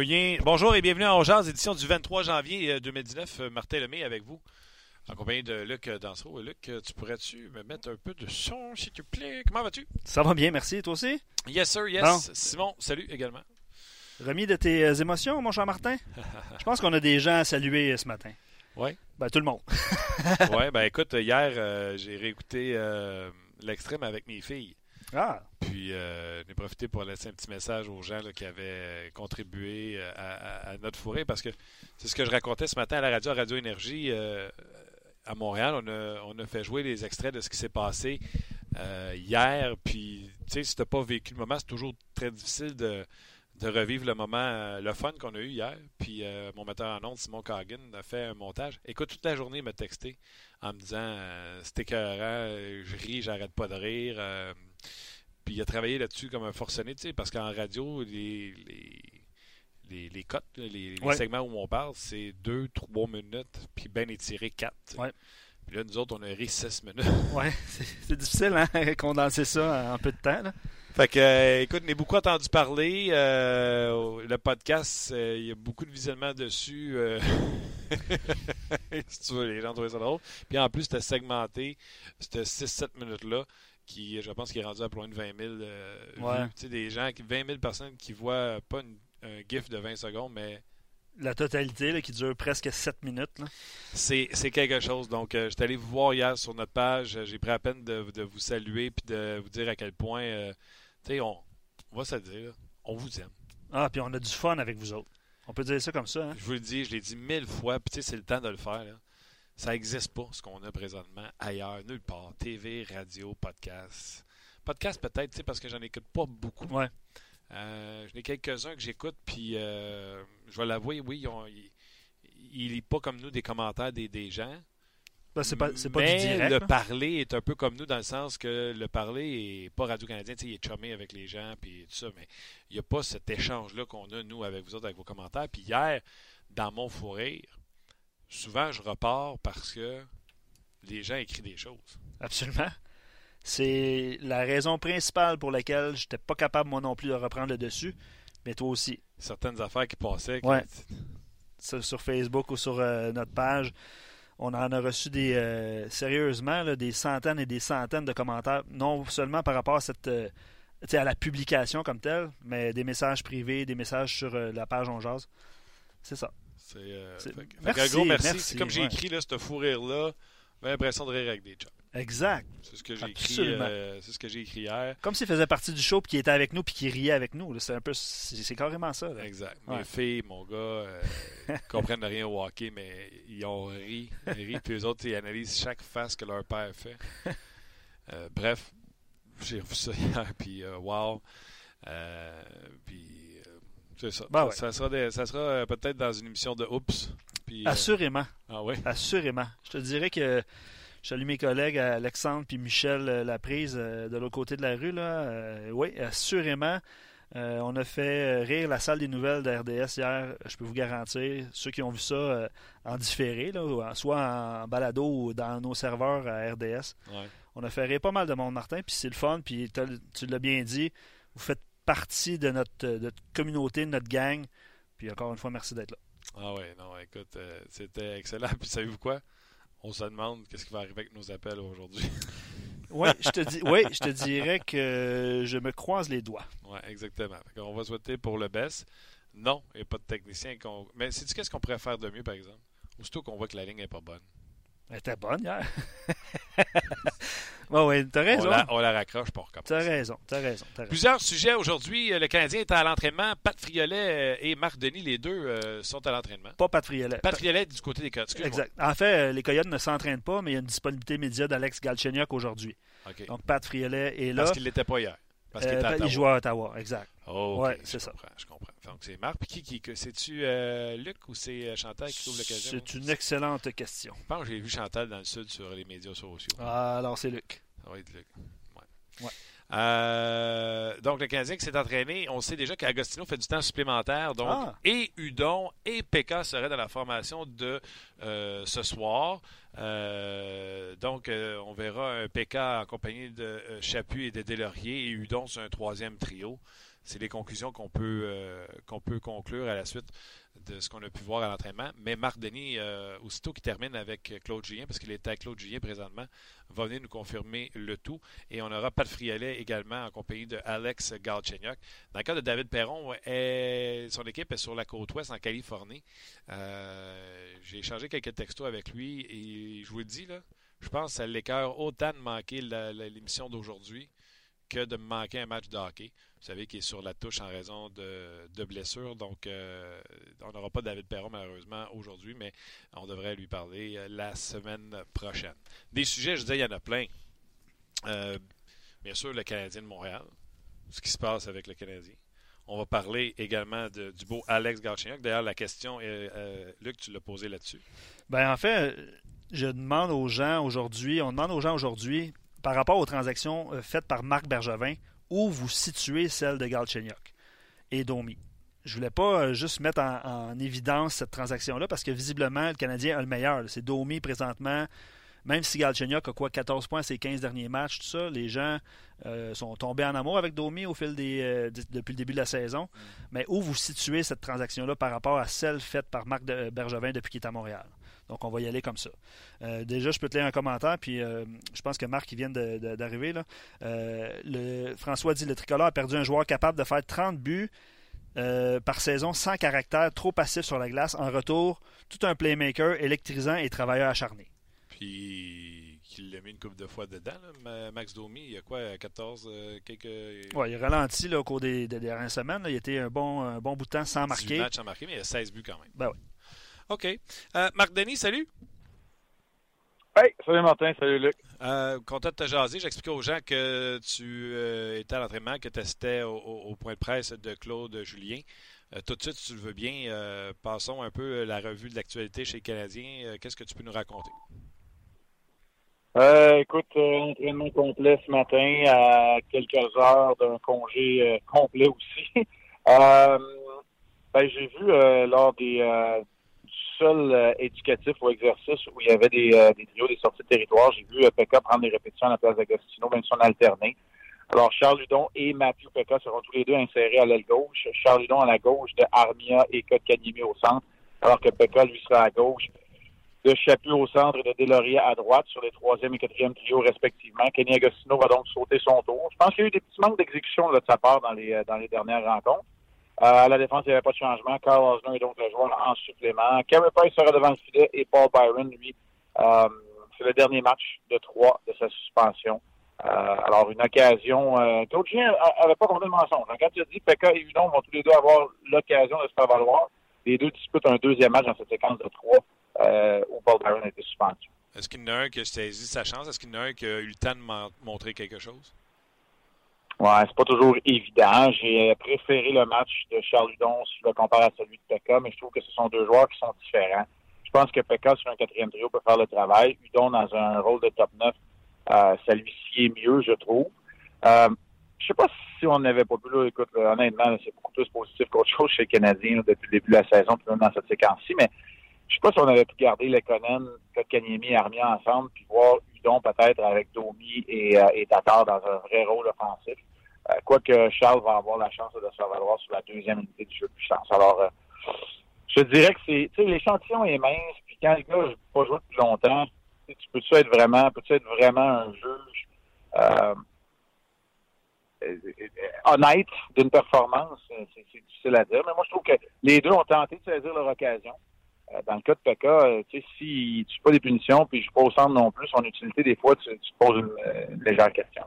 Bien, bonjour et bienvenue à Ongears, édition du 23 janvier 2019. Martin Lemay avec vous, en compagnie de Luc Dansereau. Luc, tu pourrais-tu me mettre un peu de son, s'il te plaît? Comment vas-tu? Ça va bien, merci. Toi aussi? Yes, sir, yes. Simon, salut également. Remis de tes euh, émotions, mon cher Martin? Je pense qu'on a des gens à saluer euh, ce matin. Oui. Ben, tout le monde. oui, ben écoute, hier, euh, j'ai réécouté l'extrême avec mes filles. Ah. Puis, euh, j'ai profité pour laisser un petit message aux gens qui avaient contribué à, notre fourrée parce que c'est ce que je racontais ce matin à la radio, à Radio Énergie à Montréal. On a, on a, fait jouer les extraits de ce qui s'est passé hier. Puis, tu sais, si tu pas vécu le moment, c'est toujours très difficile de, de revivre le moment, euh, le fun qu'on a eu hier. Puis euh, mon metteur en ondes, Simon Kagan, a fait un montage. Écoute, toute la journée, il m'a texté en me disant euh, C'était écœurant, je ris, j'arrête pas de rire. Puis il a travaillé là-dessus comme un forcené, tu sais, parce qu'en radio, les, les, les, cotes, les, segments où on parle, c'est 2, 3 minutes, puis bien étiré 4. Puis là, nous autres, on a ri 6 minutes. Ouais, c'est difficile, hein, condenser ça en peu de temps. Là. Fait que, euh, écoute, on a beaucoup entendu parler. Euh, le podcast, euh, il y a beaucoup de visionnements dessus. si tu veux, les gens trouvaient ça drôle. Puis en plus, c'était segmenté, c'était 6-7 minutes-là, qui, je pense, qui est rendu à plus de 20 000 vues. Tu sais, des gens, 20 000 personnes qui voient pas un GIF de 20 secondes, mais la totalité là, qui dure presque 7 minutes. C'est quelque chose. Donc, je suis allé vous voir hier sur notre page. J'ai pris la peine de, de vous saluer et de vous dire à quel point tu sais, on, va se dire, on vous aime. Ah, puis on a du fun avec vous autres. On peut dire ça comme ça. Hein? Je vous le dis, je l'ai dit mille fois, puis tu sais, c'est le temps de le faire. Ça n'existe pas, ce qu'on a présentement, ailleurs, nulle part. TV, radio, podcast. Podcast peut-être, tu sais, parce que j'en écoute pas beaucoup. Ouais. Euh, j'en ai quelques-uns que j'écoute, puis euh, je vais l'avouer, oui, il n'est pas comme nous des commentaires des, des gens. Ben, c'est pas, pas mais du direct, le parler est un peu comme nous dans le sens que le parler est pas Radio-Canadien, il est chumé avec les gens puis tout ça, mais il n'y a pas cet échange-là qu'on a, nous, avec vous autres, avec vos commentaires. Puis hier, dans mon fou rire, souvent je repars parce que les gens écrivent des choses. Absolument. C'est la raison principale pour laquelle je n'étais pas capable, moi non plus, de reprendre le dessus, mais toi aussi. Certaines affaires qui passaient. Ouais. Sur, Facebook ou sur euh, notre page on en a reçu des euh, sérieusement des centaines et des centaines de commentaires, non seulement par rapport à cette euh, à la publication comme telle, mais des messages privés, des messages sur la page On Jase. C'est ça. C'est, merci, gros merci. Comme j'ai écrit, là, ce fou rire-là, j'ai l'impression de rire avec des chums. Exact. C'est ce que j'ai écrit. Euh, c'est ce que j'ai écrit hier. Comme s'il faisait partie du show, puis qu'il était avec nous, puis qu'il riait avec nous. C'est un peu, c'est carrément ça. Exact. Mes filles, mon gars, euh, comprennent rien au hockey, mais ils ont ri, ri puis eux autres, ils analysent chaque face que leur père fait. Euh, bref, j'ai revu ça hier, puis wow. puis c'est ça. Ben ça, sera, ça sera peut-être dans une émission de Oups. Assurément. Ah oui? Assurément. Je te dirais que je salue mes collègues Alexandre puis Michel euh, Laprise euh, de l'autre côté de la rue. Là. Euh, oui, assurément. on a fait rire la salle des nouvelles de RDS hier, je peux vous garantir. Ceux qui ont vu ça en différé, là, soit en balado ou dans nos serveurs à RDS. On a fait rire pas mal de monde, Martin, puis c'est le fun. Puis tu l'as bien dit, vous faites partie de notre, de notre communauté, de notre gang. Puis encore une fois, merci d'être là. Ah ouais, non, écoute, c'était excellent. Puis savez-vous quoi? on se demande qu'est-ce qui va arriver avec nos appels aujourd'hui. oui, je te dis, oui, je te dirais que je me croise les doigts. Oui, exactement. On va souhaiter pour le baisse. Non, il n'y a pas de technicien. Mais sais-tu qu'est-ce qu'on pourrait faire de mieux, par exemple? Aussitôt qu'on voit que la ligne n'est pas bonne. Elle était bonne hier. Oui, oui, t'as raison. On la, raccroche pour commencer. T'as raison, t'as raison, raison, Plusieurs sujets aujourd'hui. Euh, le Canadien est à l'entraînement. Pat Friolet euh, et Marc Denis, les deux, euh, sont à l'entraînement. Pas Pat Friolet. Pat Friolet du côté des Coyotes. Exact. En fait, les Coyotes ne s'entraînent pas, mais il y a une disponibilité immédiate d'Alex Galchenyuk aujourd'hui. Donc, Pat Friolet est là. Parce qu'il n'était pas hier. Parce qu'il il joue à Ottawa, exact. Oh, ouais, c'est ça. Je comprends. Donc, c'est Marc. Puis qui, qui c'est-tu Luc ou c'est Chantal qui trouve l'occasion? C'est une excellente question. Je pense que j'ai vu Chantal dans le sud sur les médias sociaux. Ah, alors c'est Luc. Euh, donc, le Canadien qui s'est entraîné, on sait déjà qu'Agostino fait du temps supplémentaire. Donc, ah. et Udon et Pekka seraient dans la formation de euh, ce soir. Euh, donc, on verra un Pekka en compagnie de Chaput et de Delaurier et Udon sur un troisième trio. C'est les conclusions qu'on peut, qu'on peut conclure à la suite de ce qu'on a pu voir à l'entraînement. Mais Marc Denis, euh, aussitôt qu'il termine avec Claude Julien, parce qu'il est avec Claude Julien présentement, va venir nous confirmer le tout. Et on aura Pat Friolet également en compagnie de Alex Galchenyuk. Dans le cas de David Perron, son équipe est sur la côte ouest en Californie. Euh, j'ai échangé quelques textos avec lui et je vous le dis, là, je pense ça l'écœure autant de manquer l'émission d'aujourd'hui que de manquer un match de hockey. Vous savez qu'il est sur la touche en raison de, de blessures. Donc, euh, on n'aura pas David Perron malheureusement aujourd'hui, mais on devrait lui parler euh, la semaine prochaine. Des sujets, je disais, il y en a plein. Euh, bien sûr, le Canadien de Montréal, ce qui se passe avec le Canadien. On va parler également du beau Alex Galchenyuk. D'ailleurs, la question, Luc, tu l'as posée là-dessus. Ben, en fait, je demande aux gens aujourd'hui, on demande aux gens aujourd'hui, par rapport aux transactions faites par Marc Bergevin, où vous situez celle de Galchenyuk et Domi. Je voulais pas euh, juste mettre en, évidence cette transaction-là parce que visiblement, le Canadien a le meilleur. C'est Domi présentement. Même si Galchenyuk a quoi 14 points ses 15 derniers matchs, tout ça, les gens euh, sont tombés en amour avec Domi au fil des euh, depuis le début de la saison. Mm. Mais où vous situez cette transaction-là par rapport à celle faite par Marc Bergevin depuis qu'il est à Montréal? Donc, on va y aller comme ça. Euh, déjà, je peux te lire un commentaire, puis euh, je pense que Marc, il vient d'arriver. Euh, François dit le tricolore a perdu un joueur capable de faire 30 buts par saison sans caractère, trop passif sur la glace. En retour, tout un playmaker électrisant et travailleur acharné. Puis qu'il l'a mis une couple de fois dedans, Max Domi, il y a quoi, 14, quelques... Oui, il ralentit au cours des, dernières semaines. Il était un bon, un bon bout de temps sans marquer. match sans marquer, mais il a 16 buts quand même. Ben oui. OK. Euh, Marc Denis, salut. Hey, salut Martin, salut Luc. Euh, content de te jaser. J'expliquais aux gens que tu euh, étais à l'entraînement, que tu assistais au, point de presse de Claude Julien. Euh, tout de suite, si tu le veux bien, passons un peu la revue de l'actualité chez les Canadiens. Qu'est-ce que tu peux nous raconter? écoute, entraînement complet ce matin à quelques heures d'un congé complet aussi. Ben, j'ai vu lors des euh, éducatif ou exercice où il y avait des, euh, trios, des sorties de territoire. J'ai vu euh, Pekka prendre des répétitions à la place d'Agostino, même si on alternait. Alors, Charles Ludon et Mathieu Pekka seront tous les deux insérés à l'aile gauche. Charles Ludon à la gauche de Armia et Kotkaniemi au centre, alors que Pekka, lui, sera à gauche de Chaput au centre et de Deloria à droite sur les troisième et quatrième trios respectivement. Kenny Agostino va donc sauter son tour. Je pense qu'il y a eu des petits manques d'exécution de sa part dans les, dans les dernières rencontres. Euh, à la défense, il n'y avait pas de changement. Carl Osner est donc le joueur en supplément. Kevin Price sera devant le filet et Paul Byron, lui, euh, c'est le dernier match de trois de sa suspension. Euh, alors, une occasion. Euh, Claude n'avait pas compté le mensonge. Quand il a dit Pekka et Hudon vont tous les deux avoir l'occasion de se faire valoir, les deux disputent un deuxième match dans cette séquence de trois euh, où Paul Byron a été suspendu. Est-ce qu'il y en a un qui a sa chance? Est-ce qu'il y en a un qui a eu le temps de montrer quelque chose? Ouais, c'est pas toujours évident. J'ai préféré le match de Charles Hudon si je le compare à celui de Pekka, mais je trouve que ce sont deux joueurs qui sont différents. Je pense que Pekka sur un quatrième trio peut faire le travail. Hudon dans un rôle de top 9, euh, ça lui sied mieux, je trouve. Euh, je sais pas si on n'avait pas pu là, écoute, honnêtement, c'est beaucoup plus positif qu'autre chose chez les Canadiens depuis le début de la saison, puis même dans cette séquence-ci, mais je sais pas si on avait pu garder Lekonen, Kotkaniemi et Armia ensemble, puis voir Hudon peut-être avec Domi et, euh, et Tatar dans un vrai rôle offensif. Euh, quoique Charles va avoir la chance de se faire valoir sur la deuxième unité du jeu de puissance. Alors, euh, je dirais que c'est, tu sais, l'échantillon est mince, puis quand le gars n'a pas joué depuis longtemps, tu peux-tu être vraiment, peux-tu être vraiment un juge euh, honnête d'une performance? C'est, difficile à dire, mais moi, je trouve que les deux ont tenté de saisir leur occasion. dans le cas de Pekka, tu sais, si tu pas des punitions, puis je ne suis pas au centre non plus, son utilité, des fois, tu, tu poses une légère question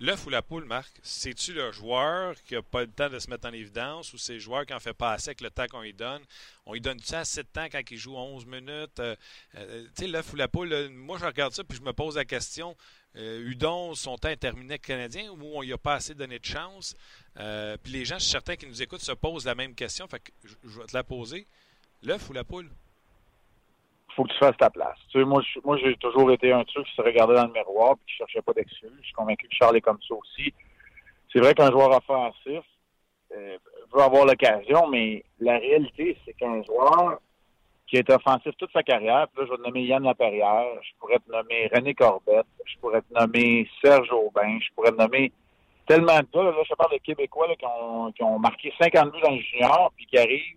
l'œuf ou la poule, Marc, c'est-tu le joueur qui n'a pas le temps de se mettre en évidence ou c'est le joueur qui n'en fait pas assez avec le temps qu'on lui donne? On lui donne ça assez de temps quand il joue 11 minutes? Euh, euh, tu sais, l'œuf ou la poule, moi je regarde ça puis je me pose la question. Euh, son temps est terminé canadien ou on lui a pas assez donné de chance? puis les gens, certains qui nous écoutent, se posent la même question. Fait que je vais te la poser. L'œuf ou la poule? Faut que tu fasses ta place. Tu sais, moi, moi, j'ai toujours été un truc qui se regardait dans le miroir et qui cherchait pas d'excuses. Je suis convaincu que Charles est comme ça aussi. C'est vrai qu'un joueur offensif euh, veut avoir l'occasion, mais la réalité, c'est qu'un joueur qui est offensif toute sa carrière, puis là, je vais te nommer Yann Laperrière, je pourrais te nommer René Corbett, je pourrais te nommer Serge Aubin, je pourrais te nommer tellement de gars, là, je parle de Québécois qui, ont, marqué 50 buts dans le junior, puis qui arrivent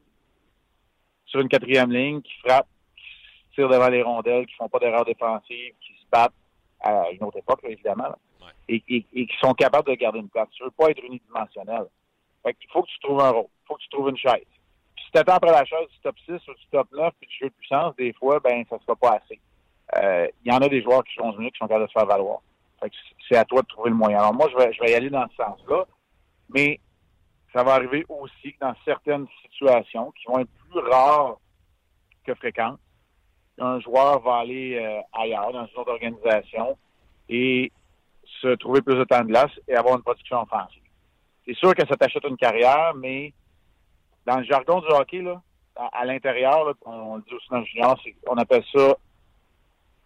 sur une quatrième ligne, qui frappent, tirent devant les rondelles, qui font pas d'erreurs défensives, qui se battent à une autre époque, évidemment, et, et, qui sont capables de garder une place. Tu veux pas être unidimensionnel. Fait qu'il faut que tu trouves un rôle. Il faut que tu trouves une chaise. Puis si tu attends après la chaise du top 6 ou du top 9 puis du jeu de puissance, des fois, ben ça sera pas assez. Euh, il y en a des joueurs qui sont venus qui sont capables de se faire valoir. Fait que c'est à toi de trouver le moyen. Alors moi, je vais, je vais y aller dans ce sens-là, mais ça va arriver aussi que dans certaines situations qui vont être plus rares que fréquentes, un joueur va aller euh, ailleurs, dans une autre organisation, et se trouver plus de temps de glace et avoir une production offensive. C'est sûr que ça t'achète une carrière, mais dans le jargon du hockey, là, à, l'intérieur, on, le dit aussi dans le junior, on appelle ça,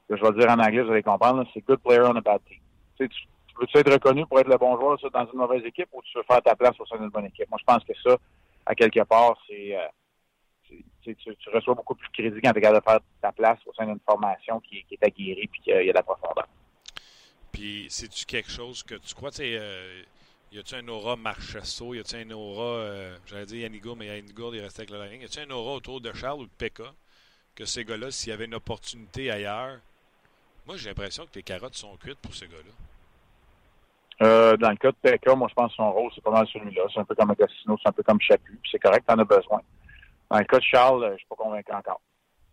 je vais le dire en anglais, vous allez comprendre, c'est good player on a bad team. Tu, tu veux-tu être reconnu pour être le bon joueur dans une mauvaise équipe ou tu veux faire ta place au sein d'une bonne équipe? Moi, je pense que ça, à quelque part, c'est euh, tu, reçois beaucoup plus de crédit quand tu es capable de faire ta place au sein d'une formation qui, est aguerrie et qu'il y a de la profondeur. Puis, c'est-tu quelque chose que tu crois, tu sais, euh, y a-tu un aura Marchesso, y a-tu un aura, euh, j'allais dire Yannigo, mais Yannigo, il restait avec le ring, y a-tu un aura autour de Charles ou de Pekka que ces gars-là, s'il y avait une opportunité ailleurs, moi, j'ai l'impression que les carottes sont cuites pour ces gars-là. Euh, dans le cas de Pekka, moi, je pense que son rôle, c'est pas mal celui-là. C'est un peu comme Agostino, c'est un peu comme Chaput. C'est correct, t'en as besoin. Dans le cas de Charles, je suis pas convaincu encore.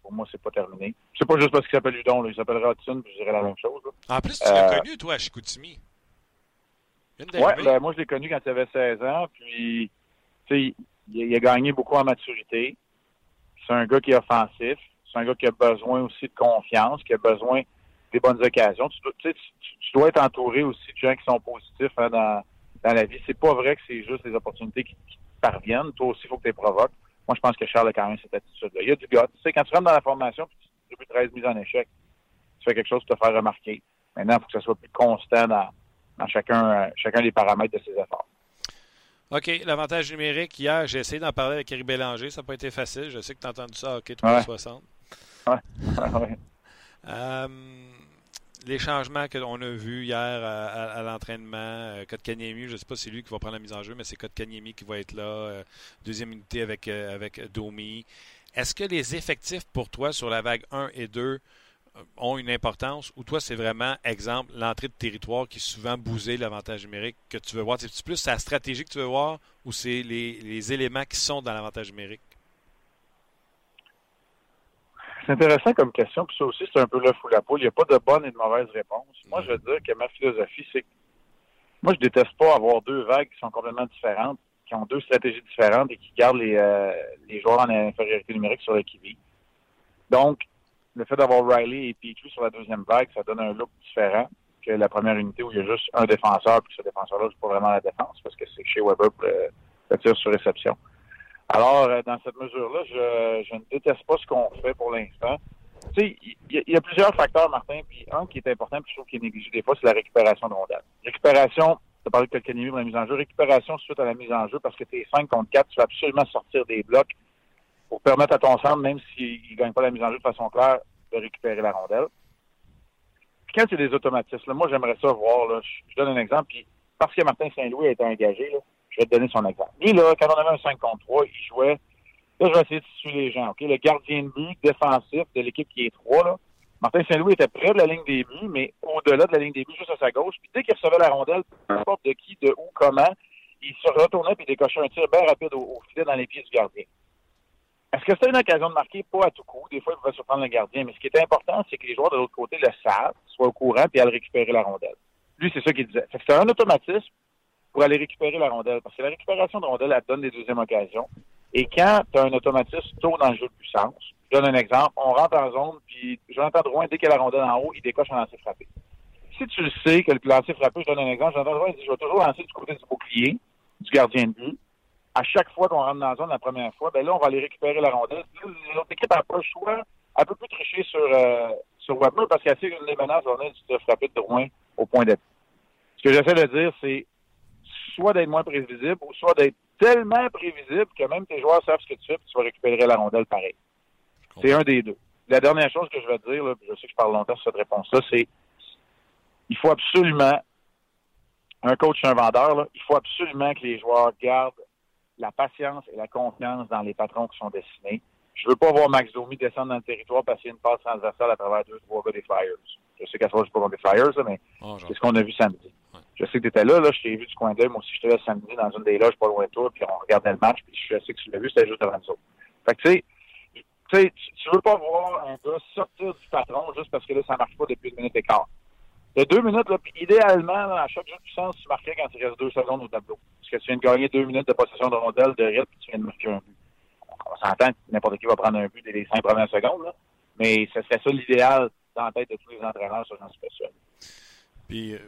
Pour moi, c'est pas terminé. C'est pas juste parce qu'il s'appelle Udon. Là. Il s'appellerait Hudson, puis je dirais la même chose. En plus, tu l'as euh, connu, toi, à Chicoutimi. Oui, ben, moi, je l'ai connu quand il avait 16 ans. Puis, sais, il, a gagné beaucoup en maturité. C'est un gars qui est offensif. C'est un gars qui a besoin aussi de confiance, qui a besoin des bonnes occasions. Tu, tu, tu dois être entouré aussi de gens qui sont positifs hein, dans, dans la vie. C'est pas vrai que c'est juste les opportunités qui, qui parviennent. Toi aussi, il faut que tu les provoques. Moi, je pense que Charles a quand même cette attitude-là. Il y a du gars. Tu sais, quand tu rentres dans la formation, puis tu depuis 13 mises en échec, tu fais quelque chose pour te faire remarquer. Maintenant, il faut que ça soit plus constant dans, chacun, euh, chacun des paramètres de ses efforts. OK. L'avantage numérique, hier, j'ai essayé d'en parler avec Eric Bélanger. Ça n'a pas été facile. Je sais que tu as entendu ça, OK, 360. Ouais. ouais. euh, les changements qu'on a vus hier à, l'entraînement, euh, je ne sais pas si c'est lui qui va prendre la mise en jeu, mais c'est Kotkaniemi qui va être là, euh, deuxième unité avec, euh, avec Domi. Est-ce que les effectifs pour toi sur la vague 1 et 2 ont une importance ou toi, c'est vraiment, exemple, l'entrée de territoire qui souvent bousé l'avantage numérique que tu veux voir? C'est plus la stratégie que tu veux voir ou c'est les, les éléments qui sont dans l'avantage numérique? C'est intéressant comme question, puis ça aussi, c'est un peu le fou la poule. Il n'y a pas de bonne et de mauvaise réponse. Moi, je veux dire que ma philosophie, c'est que moi, je déteste pas avoir deux vagues qui sont complètement différentes, qui ont deux stratégies différentes et qui gardent les, euh, les joueurs en infériorité numérique sur l'équilibre. Donc, le fait d'avoir Riley et PQ sur la deuxième vague, ça donne un look différent que la première unité où il y a juste un défenseur, puis ce défenseur-là, c'est pas vraiment la défense, parce que c'est chez Weber pour le tir sur réception. Alors, euh, dans cette mesure-là, je, je, ne déteste pas ce qu'on fait pour l'instant. Tu sais, il y, a plusieurs facteurs, Martin, puis un qui est important, puis je trouve qu'il est négligé des fois, c'est la récupération de rondelles. Récupération, tu as parlé de Calcanimi pour la mise en jeu, récupération suite à la mise en jeu, parce que tu es 5 contre 4, tu vas absolument sortir des blocs pour permettre à ton centre, même s'il ne gagne pas la mise en jeu de façon claire, de récupérer la rondelle. Puis quand c'est des automatismes, moi j'aimerais ça voir, là, je, donne un exemple, puis parce que Martin Saint-Louis a été engagé, là, je vais te donner son exemple. Lui, là, quand on avait un 5 contre 3, il jouait. Là, je vais essayer de situer les gens. OK? Le gardien de but défensif de l'équipe qui est 3, là. Martin Saint-Louis était près de la ligne des buts, mais au-delà de la ligne des buts, juste à sa gauche. Puis dès qu'il recevait la rondelle, peu importe de qui, de où, comment, il se retournait puis décochait un tir bien rapide au, filet dans les pieds du gardien. Est-ce que c'était une occasion de marquer? Pas à tout coup. Des fois, il pouvait surprendre le gardien. Mais ce qui était important, c'est que les joueurs de l'autre côté le savent, soient au courant, puis allaient récupérer la rondelle. Lui, c'est ça qu'il disait. C'était un automatisme pour aller récupérer la rondelle. Parce que la récupération de rondelle, elle donne des deuxièmes occasions. Et quand tu as un automatisme tôt dans le jeu de puissance, je donne un exemple, on rentre en zone, puis Jonathan Drouin, dès qu'il a la rondelle en haut, il décoche un lancer frappé. Si tu le sais que le lancer frappé, je donne un exemple, Jonathan Drouin dit, je vais toujours lancer du côté du bouclier, du gardien de but. À chaque fois qu'on rentre dans la zone la première fois, ben là, on va aller récupérer la rondelle. L'autre équipe n'a pas le choix, elle peut plus tricher sur, euh, sur parce qu'elle sait que les menaces vont venir du frappé de Drouin au point d'appui. Ce que j'essaie de dire, c'est soit d'être moins prévisible ou soit d'être tellement prévisible que même tes joueurs savent ce que tu fais et tu vas récupérer la rondelle pareil. C'est un des deux. La dernière chose que je vais te dire, je sais que je parle longtemps sur cette réponse-là, c'est il faut absolument un coach et un vendeur, là, il faut absolument que les joueurs gardent la patience et la confiance dans les patrons qui sont dessinés. Je veux pas voir Max Domi descendre dans le territoire passer une passe transversale à travers deux, trois gars des Flyers. Je sais qu'à ce moment, je pas des Flyers, mais oh, c'est ce qu'on a vu samedi. Je sais que tu étais là, là, je t'ai vu du coin d'œil. Moi aussi, j'étais là samedi dans une des loges pas loin de toi, puis on regardait le match, puis je sais que tu l'as vu, c'était juste devant nous Fait que, tu sais, tu sais, tu veux pas voir un gars sortir du patron juste parce que là, ça marche pas depuis une minute et quart. De deux minutes, là, puis idéalement, à chaque jeu de puissance, tu marquais quand il reste deux secondes au tableau. Parce que tu viens de gagner deux minutes de possession de rondelle de rythme, puis tu viens de marquer un but. On s'entend que n'importe qui va prendre un but dès les cinq premières secondes, là. Mais ce serait ça l'idéal dans la tête de tous les entraîneurs, sur un spécial. Puis, euh,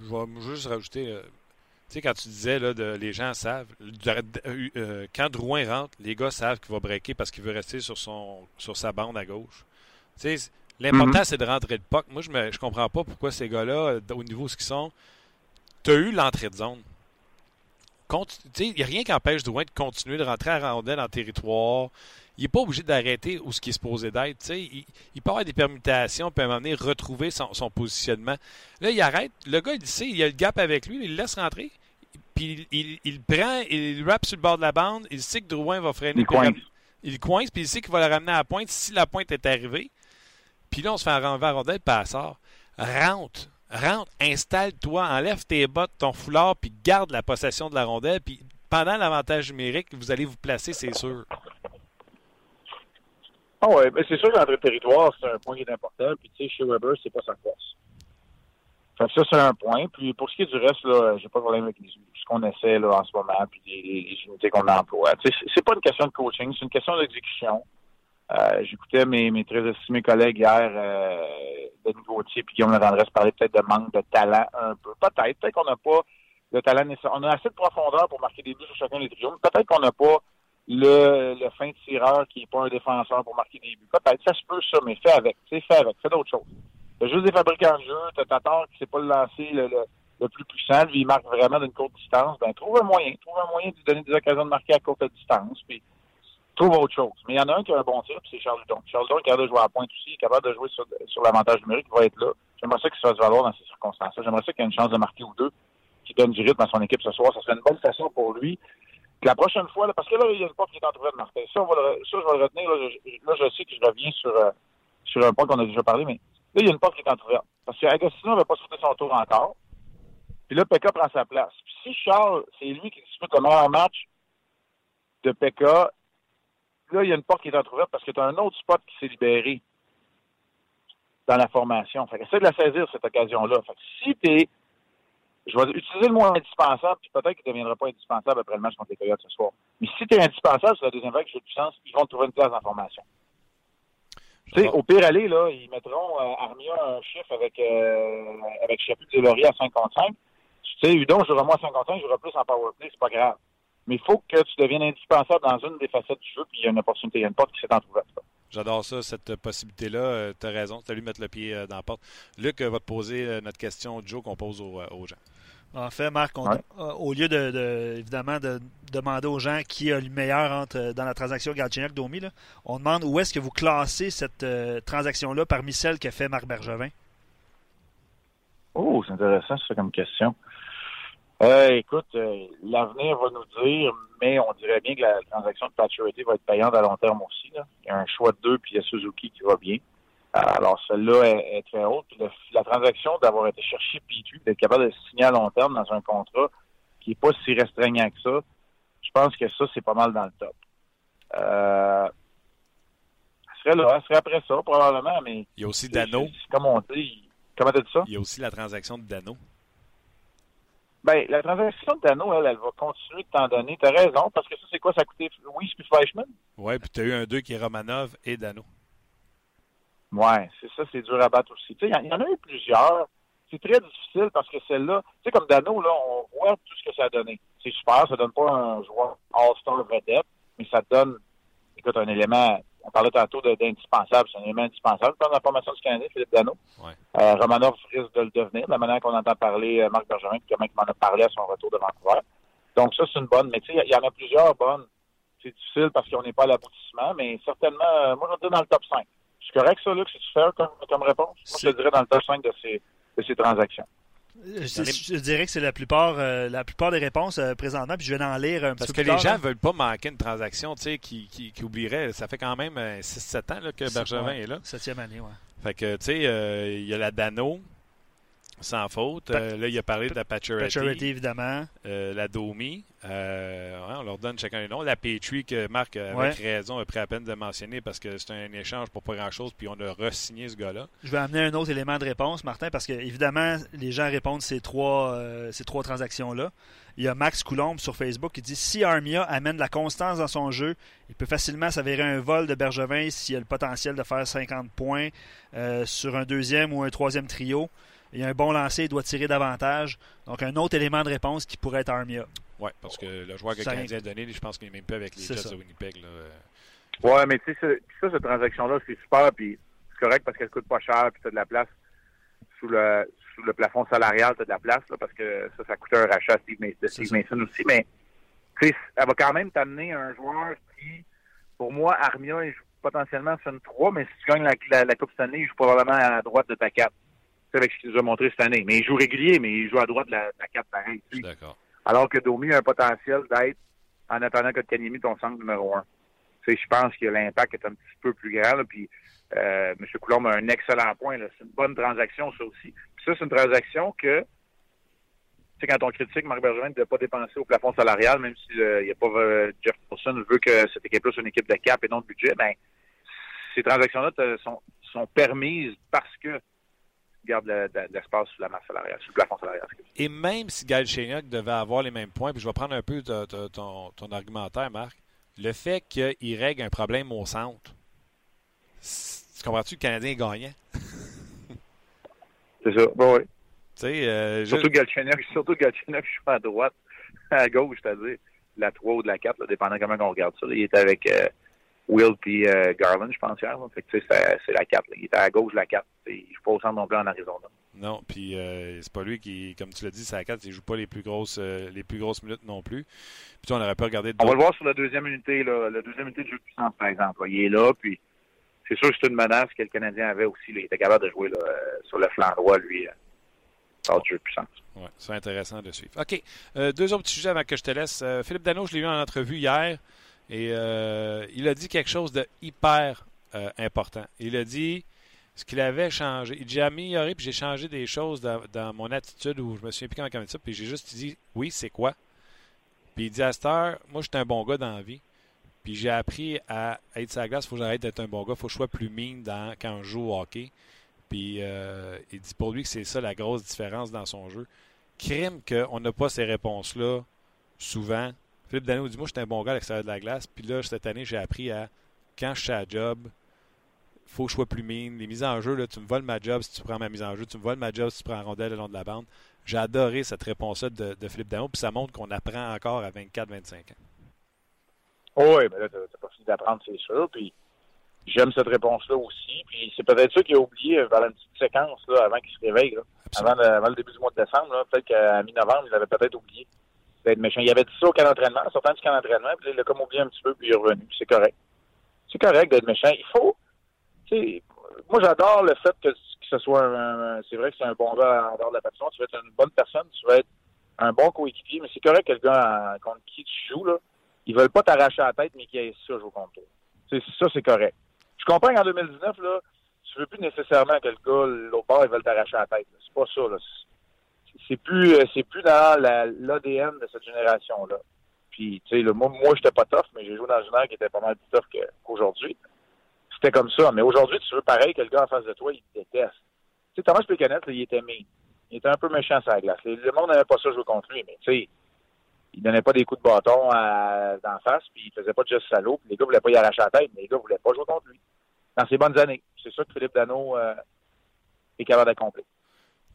je vais juste rajouter, euh, tu sais, quand tu disais, là, de, les gens savent, euh, quand Drouin rentre, les gars savent qu'il va breaker parce qu'il veut rester sur, son, sur sa bande à gauche. Tu sais, l'important, mhm. c'est de rentrer le puck. Moi, je ne je comprends pas pourquoi ces gars-là, au niveau de ce qu'ils sont, tu as eu l'entrée de zone. Il n'y a rien qui empêche Drouin de continuer de rentrer à rondelle en territoire il n'est pas obligé d'arrêter où ce qui est supposé d'être. Il, il peut avoir des permutations, peut à retrouver son, positionnement. Là, il arrête. Le gars, il sait, il a le gap avec lui, il le laisse rentrer. Puis il, il, prend, il rappe sur le bord de la bande. Il sait que Drouin va freiner. Il coince. Il coince, puis il sait qu'il va le ramener à la pointe si la pointe est arrivée. Puis là, on se fait renverser à rondelle, puis sort. Rentre, rentre, installe-toi, enlève tes bottes, ton foulard, puis garde la possession de la rondelle. Puis pendant l'avantage numérique, vous allez vous placer, c'est sûr. Ah ouais, mais c'est sûr que de territoire, c'est un point qui est important. Puis tu sais, chez Weber, c'est pas sa force. Fait que ça, c'est un point. Puis pour ce qui est du reste, là, j'ai pas de problème avec ce qu'on essaie là, en ce moment, puis les, unités qu'on emploie. Tu sais, c'est pas une question de coaching, c'est une question d'exécution. Euh, J'écoutais mes, mes très estimés collègues hier, euh, Denis Gauthier puis Guillaume Lavendresse parler peut-être de manque de talent un peu. Peut-être. Peut-être qu'on n'a pas le talent nécessaire. On a assez de profondeur pour marquer des buts sur chacun des trios, peut-être qu'on n'a pas le, le fin tireur qui n'est pas un défenseur pour marquer des buts. Peut-être, ça se peut ça, mais fais avec. Tu sais, fais avec. Fais d'autres choses. T'as juste des fabricants de jeu, t'as Tatar qui sait pas le lancer le, le, plus puissant, lui, il marque vraiment d'une courte distance. Ben, trouve un moyen. Trouve un moyen de lui donner des occasions de marquer à courte distance. Puis, trouve autre chose. Mais il y en a un qui a un bon tir, puis c'est Charles Dudon. Charles Dudon est capable de jouer à pointe aussi, il est capable de jouer sur, sur l'avantage numérique, il va être là. J'aimerais ça qu'il se fasse valoir dans ces circonstances-là. J'aimerais ça qu'il ait une chance de marquer ou deux, qui donne du rythme à son équipe ce soir. Ça serait une bonne façon pour lui la prochaine fois, parce que là, il y a une porte qui est entrouverte, Martin. Ça, ça, je vais le retenir. Là je, là, je sais que je reviens sur, euh, sur un point qu'on a déjà parlé, mais là, il y a une porte qui est entrouverte. Parce qu'Agostino n'avait pas sauté son tour encore. Puis là, Pekka prend sa place. Puis si Charles, c'est lui qui dispute le meilleur match de Pekka, là, il y a une porte qui est entrouverte parce que tu as un autre spot qui s'est libéré dans la formation. Fait que essaie de la saisir, cette occasion-là. Fait que si tu es je vais utiliser le mot indispensable, puis peut-être qu'il ne deviendra pas indispensable après le match contre les Coyotes ce soir. Mais si tu es indispensable sur la deuxième vague, j'ai du sens, ils vont trouver une place en formation. Tu sais, au pire aller, là, ils mettront euh, Armia un chiffre avec euh, avec Chaput et Laurier à 5 contre 5. Tu sais, Udon jouera moins à 5 contre 5, jouera plus en power play, c'est pas grave. Mais il faut que tu deviennes indispensable dans une des facettes du jeu, puis il y a une opportunité, il y a une porte qui s'est entrouverte. J'adore ça, cette possibilité-là. Euh, tu as raison, tu as lui mettre le pied dans la porte. Luc va te poser notre question, Joe, qu'on pose aux, aux gens. En fait, Marc, euh, au lieu de, évidemment de demander aux gens qui a le meilleur entre, euh, dans la transaction Galchenyuk-Domi, on demande où est-ce que vous classez cette euh, transaction-là parmi celles qu'a fait Marc Bergevin? Oh, c'est intéressant ça comme question. écoute, l'avenir va nous dire, mais on dirait bien que la transaction de Paturity va être payante à long terme aussi. Il y a un choix de deux, puis il y a Suzuki qui va bien. Alors, celle-là est, très haute. la transaction d'avoir été chercher Pitu, d'être capable de signer à long terme dans un contrat qui n'est pas si restreignant que ça, je pense que ça, c'est pas mal dans le top. Euh, serait là, serait après ça, probablement, mais. Il y a aussi Dano. Comme on dit. Comment tu dit ça? Il y a aussi la transaction de Dano. Ben, la transaction de Dano, elle, elle va continuer de t'en donner. T'as raison, parce que ça, c'est quoi? Ça a coûté Louis puis Fleischmann? Oui, puis tu as eu un 2 qui est Romanov et Dano. Ouais, c'est ça, c'est dur à battre aussi. Tu sais, il y, en a eu plusieurs. C'est très difficile parce que celle-là, tu sais, comme Dano, là, on voit tout ce que ça a donné. C'est super, ça donne pas un joueur all-star vedette, mais ça donne, écoute, un élément, on parlait tantôt d'indispensable, c'est un élément indispensable dans la formation du Canadien, Philippe Dano. Ouais. Euh, Romanov risque de le devenir, de la manière qu'on entend parler euh, Marc Bergerin, puis comment il m'en a parlé à son retour de Vancouver. Donc ça, c'est une bonne, mais tu sais, il y, en a plusieurs bonnes. C'est difficile parce qu'on n'est pas à l'aboutissement, mais certainement, euh, moi, je vais dans le top 5. C'est correct, ça, Luc, si tu fais comme, comme réponse? Moi, je te dirais dans le top 5 de ces, de ces transactions. Je, dirais que c'est la plupart, euh, la plupart des réponses euh, présentement, puis je vais en lire un Parce petit peu Parce que les gens ne veulent pas manquer une transaction qui, qui, qui, oublierait. Ça fait quand même 6-7 ans là, que Bergevin est là. Septième année, oui. Fait que, tu sais, il y a la Dano, sans faute. là, il a parlé de la Pacioretty. évidemment. la Domi. Euh, on leur donne chacun les noms. La Petrie, que Marc, avec raison, a pris à peine de mentionner parce que c'est un échange pour pas grand-chose, puis on a re-signé ce gars-là. Je vais amener un autre élément de réponse, Martin, parce que évidemment, les gens répondent ces trois, euh, ces trois transactions-là. Il y a Max Coulombe sur Facebook qui dit si Armia amène de la constance dans son jeu, il peut facilement s'avérer un vol de Bergevin s'il a le potentiel de faire 50 points euh, sur un deuxième ou un troisième trio. Il y a un bon lancer, il doit tirer davantage. Donc, un autre élément de réponse qui pourrait être Armia. Oui, parce que le joueur que le Canadien a donné, je pense qu'il n'est même pas avec les Jets de Winnipeg. Là. Ouais, mais tu sais, ça, cette transaction-là, c'est super, puis c'est correct parce qu'elle coûte pas cher, puis tu as de la place sous le, sous le plafond salarial, tu as de la place, là, parce que ça, ça coûte un rachat à Steve, de Steve Mason aussi, mais tu sais, elle va quand même t'amener un joueur qui, pour moi, Armia, il joue potentiellement sur une 3, mais si tu gagnes la, la, Coupe cette année, il joue probablement à droite de ta 4. C'est avec ce qu'il nous a montré cette année. Mais il joue régulier, mais il joue à droite de la, la 4 pareil. D'accord. Alors que Domi a un potentiel d'être, en attendant que Kanyemi ton centre numéro un. Tu sais, je pense que l'impact est un petit peu plus grand. Là, puis euh, M. Coulomb a un excellent point. C'est une bonne transaction, ça aussi. Puis ça, c'est une transaction que, tu sais, quand on critique Marc Bergevin de ne pas dépenser au plafond salarial, même s'il euh, n'y a pas euh, Jeff Wilson veut que cette équipe-là soit une équipe de cap et non de budget, ben ces transactions-là sont, sont permises parce que garde l'espace sous la masse salariale, sous le plafond salarial. Et même si Galchenyuk devait avoir les mêmes points, puis je vais prendre un peu ton, argumentaire, Marc, le fait qu'il règle un problème au centre, tu comprends-tu que le Canadien est gagnant? C'est ça, bon, oui. Euh, surtout, je... Galchenyuk, surtout Galchenyuk, je suis à droite, à gauche, c'est-à-dire la 3 ou de la 4, là, dépendant comment on regarde ça. il est avec euh, Will puis euh, Garland, je pense, hier. Fait que, c'est la 4. Il était à gauche de la 4. Il ne joue pas au centre non plus en Arizona. Non, puis euh, c'est pas lui qui, comme tu l'as dit, c'est la 4. Il joue pas les plus grosses euh, les plus grosses minutes non plus. Puis on aurait pas regardé. On va le voir sur la deuxième unité, là, la deuxième unité de jeu de puissance, par exemple. Il est là, puis c'est sûr que c'est une menace que le Canadien avait aussi. Il était capable de jouer euh, sur le flanc droit, lui, hors jeu de puissance. Oui, c'est intéressant de suivre. OK. deux autres petits sujets avant que je te laisse. Philippe Dano, je l'ai vu en entrevue hier. Et euh, il a dit quelque chose de hyper euh, important. Il a dit ce qu'il avait changé. Il dit amélioré, puis j'ai changé des choses dans, mon attitude où je me plus comment dire ça, puis j'ai juste dit oui, c'est quoi. Puis il dit à cette heure, moi, je suis un bon gars dans la vie. Puis j'ai appris à être sa glace, il faut que j'arrête d'être un bon gars, il faut que je sois plus mine dans, quand je joue au hockey. Puis euh, il dit pour lui que c'est ça la grosse différence dans son jeu. Crime qu'on n'a pas ces réponses-là souvent Philippe Dano dit Moi, j'étais un bon gars à l'extérieur de la glace. Puis là, cette année, j'ai appris à, quand je suis à job, faut que je sois plus mine. Les mises en jeu, là, tu me voles ma job si tu prends ma mise en jeu. Tu me voles ma job si tu prends un rondelle le long de la bande. J'ai adoré cette réponse-là de, Philippe Dano. Puis ça montre qu'on apprend encore à 24-25 ans. Oui, mais là, tu n'as pas fini d'apprendre, c'est sûr. Puis j'aime cette réponse-là aussi. Puis c'est peut-être ça qu'il a oublié dans la petite séquence là, avant qu'il se réveille. Avant, le, début du mois de décembre. Peut-être qu'à mi-novembre, il avait peut-être oublié Il avait dit ça au camp d'entraînement, en sortant du camp d'entraînement, puis il a comme oublié un petit peu, puis il est revenu. C'est correct. C'est correct d'être méchant. Il faut. Moi, j'adore le fait que, ce soit un. c'est vrai que c'est un bon gars en dehors de la passion. Tu veux être une bonne personne, tu veux être un bon coéquipier, mais c'est correct que le gars contre qui tu joues, là, ils veulent pas t'arracher la tête, mais qu'ils aient ça jouer contre toi. Ça, c'est correct. Je comprends qu'en 2019, là, tu veux plus nécessairement que le gars, l'autre part, ils veulent t'arracher la tête. C'est pas ça. Là c'est plus euh, c'est plus dans l'ADN de cette génération-là. Puis, tu sais, moi, moi j'étais pas tough, mais j'ai joué dans une ère qui était pas mal plus tough qu'aujourd'hui. C'était comme ça. Mais aujourd'hui, tu veux pareil que le gars en face de toi, il te déteste. Tu sais, Thomas Pécanet, il était mis. Il était un peu méchant sur la glace. Le monde n'avait pas ça jouer contre lui, mais tu sais, il donnait pas des coups de bâton à, d'en face, puis il faisait pas de juste salaud, puis les gars voulaient pas y arracher la tête, mais les gars voulaient pas jouer contre lui. Dans ses bonnes années. C'est ça que Philippe Dano euh, est capable d'accomplir.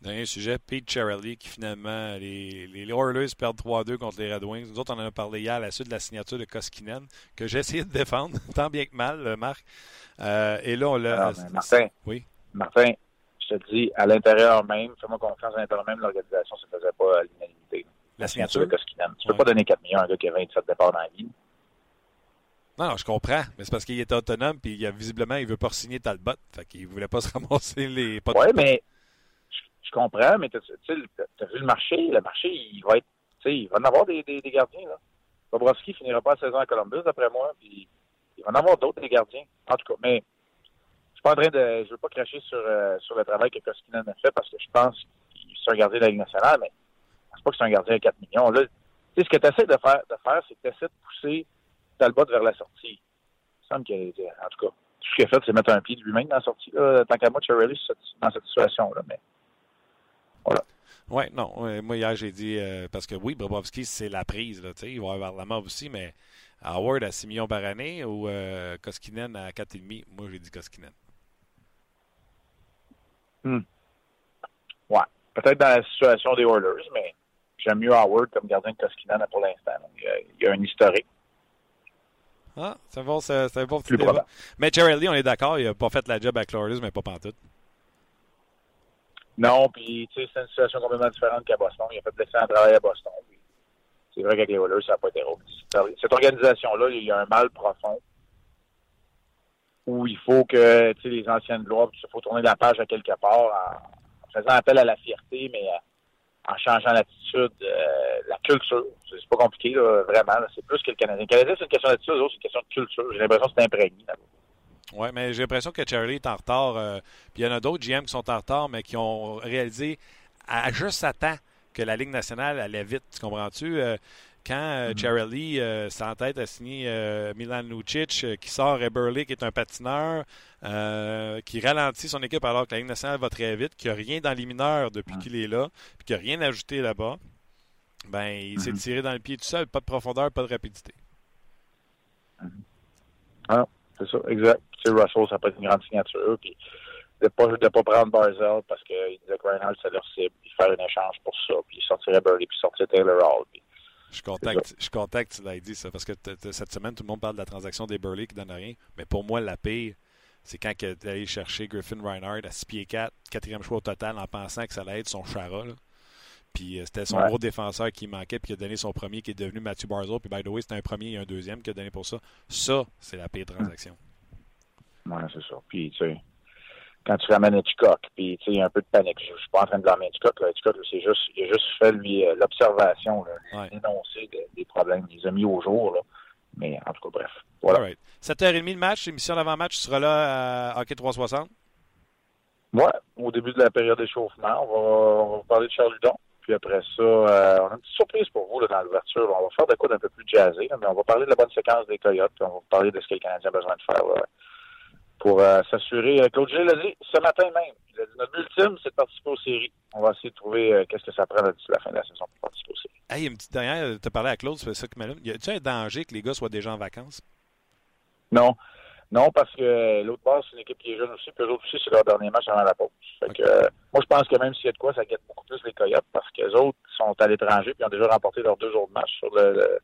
Dernier sujet, Pete Charlie, qui finalement, les, les Oilers perdent 3-2 contre les Red Wings. Nous autres, on en a parlé hier à la suite de la signature de Koskinen, que j'ai essayé de défendre, tant bien que mal, euh, Marc. Euh, et là, on l'a. Martin, oui. Martin, je te dis, à l'intérieur même, fais-moi confiance, à l'intérieur même, l'organisation ne se faisait pas à l'unanimité. La signature de Koskinen. Tu ne peux pas donner 4 millions à un gars qui a 27 départs dans la vie. Non, non, je comprends, mais c'est parce qu'il est autonome, puis il a, visiblement, il ne veut pas signer Talbot. Fait qu'il ne voulait pas se ramasser les Oui, mais Je comprends, mais tu as, vu le marché? Le marché, il va être. Il va en avoir des, des, gardiens. Là. Bobrovski finira pas la saison à Columbus, d'après moi. Puis il va en avoir d'autres, des gardiens. En tout cas, mais je suis pas en train de. Je veux pas cracher sur, euh, sur le travail que Koskinen a fait parce que je pense qu'il c'est un gardien de la Ligue nationale, mais je pense pas que c'est un gardien à 4 millions. Là, ce que tu essaies de faire, de faire c'est que tu essaies de pousser Talbot vers la sortie. Il semble qu'il en tout cas, tout ce qu'il a fait, c'est mettre un pied de lui-même dans la sortie. Là, tant qu'à moi, Charlie, dans cette situation-là. Mais voilà. Oui, non. moi, hier, j'ai dit, euh, parce que oui, Bobrovski, c'est la prise. Là, il va avoir la mort aussi, mais Howard à 6 millions par année ou euh, Koskinen à 4,5 Moi, j'ai dit Koskinen. Hmm. Ouais. Peut-être dans la situation des Oilers, mais j'aime mieux Howard comme gardien de Koskinen pour l'instant. Il, y a un historique. Ah, c'est bon, c'est un bon petit débat. Mais Jerry Lee, on est d'accord, il n'a pas fait la job à Cloris, mais pas pantoute. Non, puis tu sais, c'est une situation complètement différente qu'à Boston. Il a fait l'excellent travail à Boston. C'est vrai qu'avec les Oilers, ça n'a pas été drôle. Cette organisation-là, il y a un mal profond où il faut que les anciennes gloires, il faut tourner la page à quelque part en, faisant appel à la fierté, mais euh, en changeant l'attitude, euh, la culture. C'est pas compliqué, là, vraiment. C'est plus que le Canadien. Le Canadien, c'est une question d'attitude, c'est une question de culture. J'ai l'impression que c'est imprégné. Oui, mais j'ai l'impression que Charlie est en retard. Euh, puis il y en a d'autres GM qui sont en retard, mais qui ont réalisé à, juste à temps que la Ligue nationale allait vite. Tu comprends-tu? Euh, quand euh, mm-hmm. Charlie euh, s'entête à signer Milan Lucic, qui sort Eberle, qui est un patineur, qui ralentit son équipe alors que la Ligue nationale va très vite, qui n'a rien dans les mineurs depuis mm-hmm. qu'il est là, puis qui n'a rien ajouté là-bas, ben il s'est mm-hmm. tiré dans le pied tout seul, pas de profondeur, pas de rapidité. Ah, c'est ça, exact. Tu sais, Russell, ça peut être une grande signature, puis de pas de pas prendre Barzell parce qu'il disait que Reinhardt c'est leur cible, puis faire un échange pour ça, puis sortir Burley, puis sortir Taylor Hall. je que, je content que tu l'aies dit, ça, parce que cette semaine, tout le monde parle de la transaction des Burley qui donne rien. Mais pour moi, la pire, c'est quand tu es allé chercher Griffin Reinhardt à 6 pieds 4, quatrième choix au total, en pensant que ça allait être son Chara. Puis euh, c'était son gros défenseur qui manquait, puis qui a donné son premier, qui est devenu Matthew Barzell. Puis by the way, c'était un premier et un deuxième qui a donné pour ça. Ça, c'est la pire transaction. Oui, c'est ça. Puis, tu sais, quand tu ramènes Hitchcock, puis tu sais, il y a un peu de panique. Je, ne suis pas en train de blâmer Hitchcock. Là. Hitchcock, c'est juste, il a juste fait lui euh, l'observation, l'énoncé des problèmes. Il les a mis au jour. Là. Mais en tout cas, bref. Voilà. Right. 7h30 le match, émission d'avant-match, tu seras là à Hockey 360? Oui, au début de la période d'échauffement. On va, on va parler de Charles Ludon. Puis après ça, euh, on a une petite surprise pour vous là, dans l'ouverture. On va faire des coups un peu plus jazzé, mais on va parler de la bonne séquence des Coyotes. Puis on va parler de ce que le Canadien a besoin de faire là, pour euh, s'assurer. Euh, Claude Gilles l'a dit ce matin même. Il a dit notre ultime, c'est de participer aux séries. On va essayer de trouver euh, qu'est-ce que ça prend d'ici la fin de la saison pour participer aux séries. Hey, une petite dernière, tu as parlé à Claude, c'est ça m'allume. Y a-t-il un danger que les gars soient déjà en vacances? Non. Non, parce que l'autre base, c'est une équipe qui est jeune aussi, puis eux autres aussi, c'est leur dernier match avant la pause. Fait que, moi, je pense que même s'il y a de quoi, ça guette beaucoup plus les Coyotes, parce que les autres sont à l'étranger, puis ont déjà remporté leurs deux autres matchs sur le,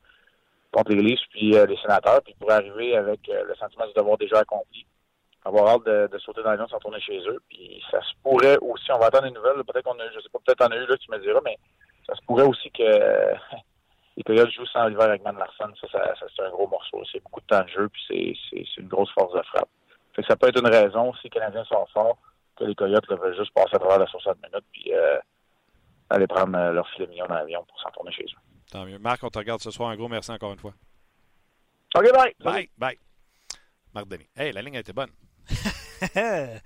contre les Leafs, puis les sénateurs, puis ils pourraient arriver avec le sentiment de devoir déjà accompli avoir hâte de, sauter dans l'avion sans tourner chez eux. Puis ça se pourrait aussi, on va attendre des nouvelles, peut-être qu'on a, je sais pas, peut-être en a eu là, tu me diras, mais ça se pourrait aussi que les Coyotes jouent sans l'hiver avec Man Larson. Ça, ça, c'est un gros morceau. C'est beaucoup de temps de jeu, puis c'est, une grosse force de frappe. Fait que ça peut être une raison, si les Canadiens sont forts, que les Coyotes veulent juste passer à travers la 60 minutes, puis euh, aller prendre euh, leur filet million dans l'avion pour s'en tourner chez eux. Tant mieux. Marc, on te regarde ce soir. Un gros merci encore une fois. OK, bye. Bye. Bye. Marc Denis. Hey, la ligne a été bonne.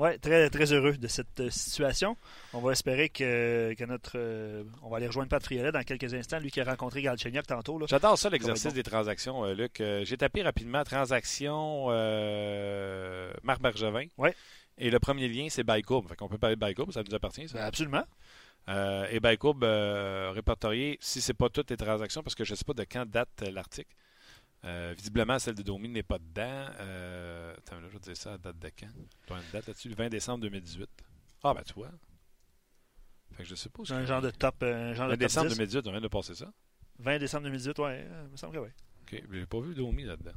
ouais, très, très heureux de cette euh, situation. On va espérer que, que notre. Euh, on va aller rejoindre Pat Friolet dans quelques instants, lui qui a rencontré Galchenyuk tantôt. J'adore ça, l'exercice des transactions, euh, Luc. J'ai tapé rapidement transaction Marc Bergevin. Ouais. Et le premier lien, c'est Bycoub. Fait qu'on peut parler de Bycoub, ça nous appartient, ça? Ben, absolument. et Bycoub répertorié, si c'est pas toutes les transactions, parce que je ne sais pas de quand date l'article, euh, visiblement, celle de Domi n'est pas dedans. Euh, attends, là, je vais dire ça à date de quand? Tu as une date là-dessus? Le 20 décembre 2018. Ah, ben, tu vois. Fait que je pas. Un genre de top. Un genre 20 de décembre 2018, on vient de passer ça. 20 décembre 2018, ouais, il me semble que oui. OK, j'ai pas vu Domi là-dedans.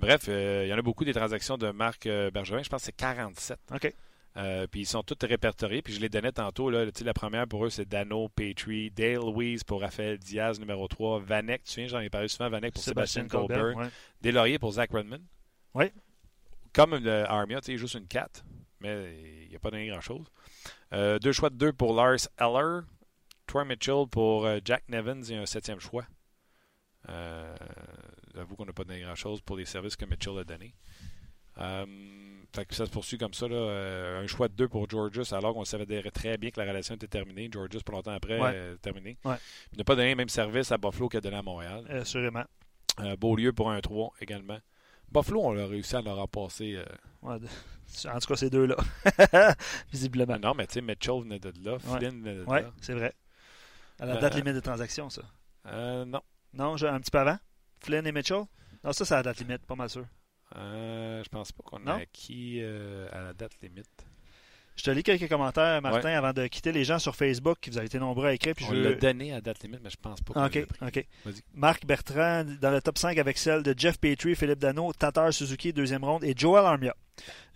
Bref, euh, il y en a beaucoup des transactions de Marc Bergevin. Je pense que c'est 47. OK. Euh, puis ils sont tous répertoriés. Puis je les donnais tantôt. Là, la première pour eux, c'est Dano, Petrie, Dale Louise pour Raphaël Diaz, numéro 3, Vanek, tu viens, j'en ai parlé souvent, Vanek pour Sébastien, Colbert, Deslauriers pour Zach Redmond. Oui. Comme le Armia, il joue sur une 4. mais il n'a pas donné grand-chose. Euh, deux choix de deux pour Lars Eller. Troy Mitchell pour euh, Jack Nevins et un septième choix. Euh, J'avoue qu'on n'a pas donné grand-chose pour les services que Mitchell a donnés. Euh, fait que ça se poursuit comme ça. Là, euh, un choix de deux pour Georges, alors qu'on savait très bien que la relation était terminée. Georges, pour longtemps après, Ouais. euh, terminé. Ouais. Il n'a pas donné le même service à Buffalo qu'il a donné à Montréal. Assurément. Euh, Beaulieu pour un 3 également. Buffalo, on a réussi à leur repasser. euh, Ouais, En tout cas, ces deux-là. Visiblement. non, mais tu sais, Mitchell venait de là. Flynn venait de Oui, là. c'est vrai. À la date limite de transaction, ça. Euh, non. Non, un petit peu avant. Flynn et Mitchell? Non, ça, c'est à la date limite, pas mal sûr. Euh, je pense pas qu'on a acquis euh, à la date limite. Je te lis quelques commentaires, Martin, Ouais. avant de quitter les gens sur Facebook, qui vous avez été nombreux à écrire. Puis on je l'a donné à date limite, mais je pense pas qu'on Ah, OK, l'a. OK. Marc Bertrand dans le top 5 avec celle de Jeff Petrie, Philippe Dano, Tatar Suzuki, deuxième ronde, et Joel Armia.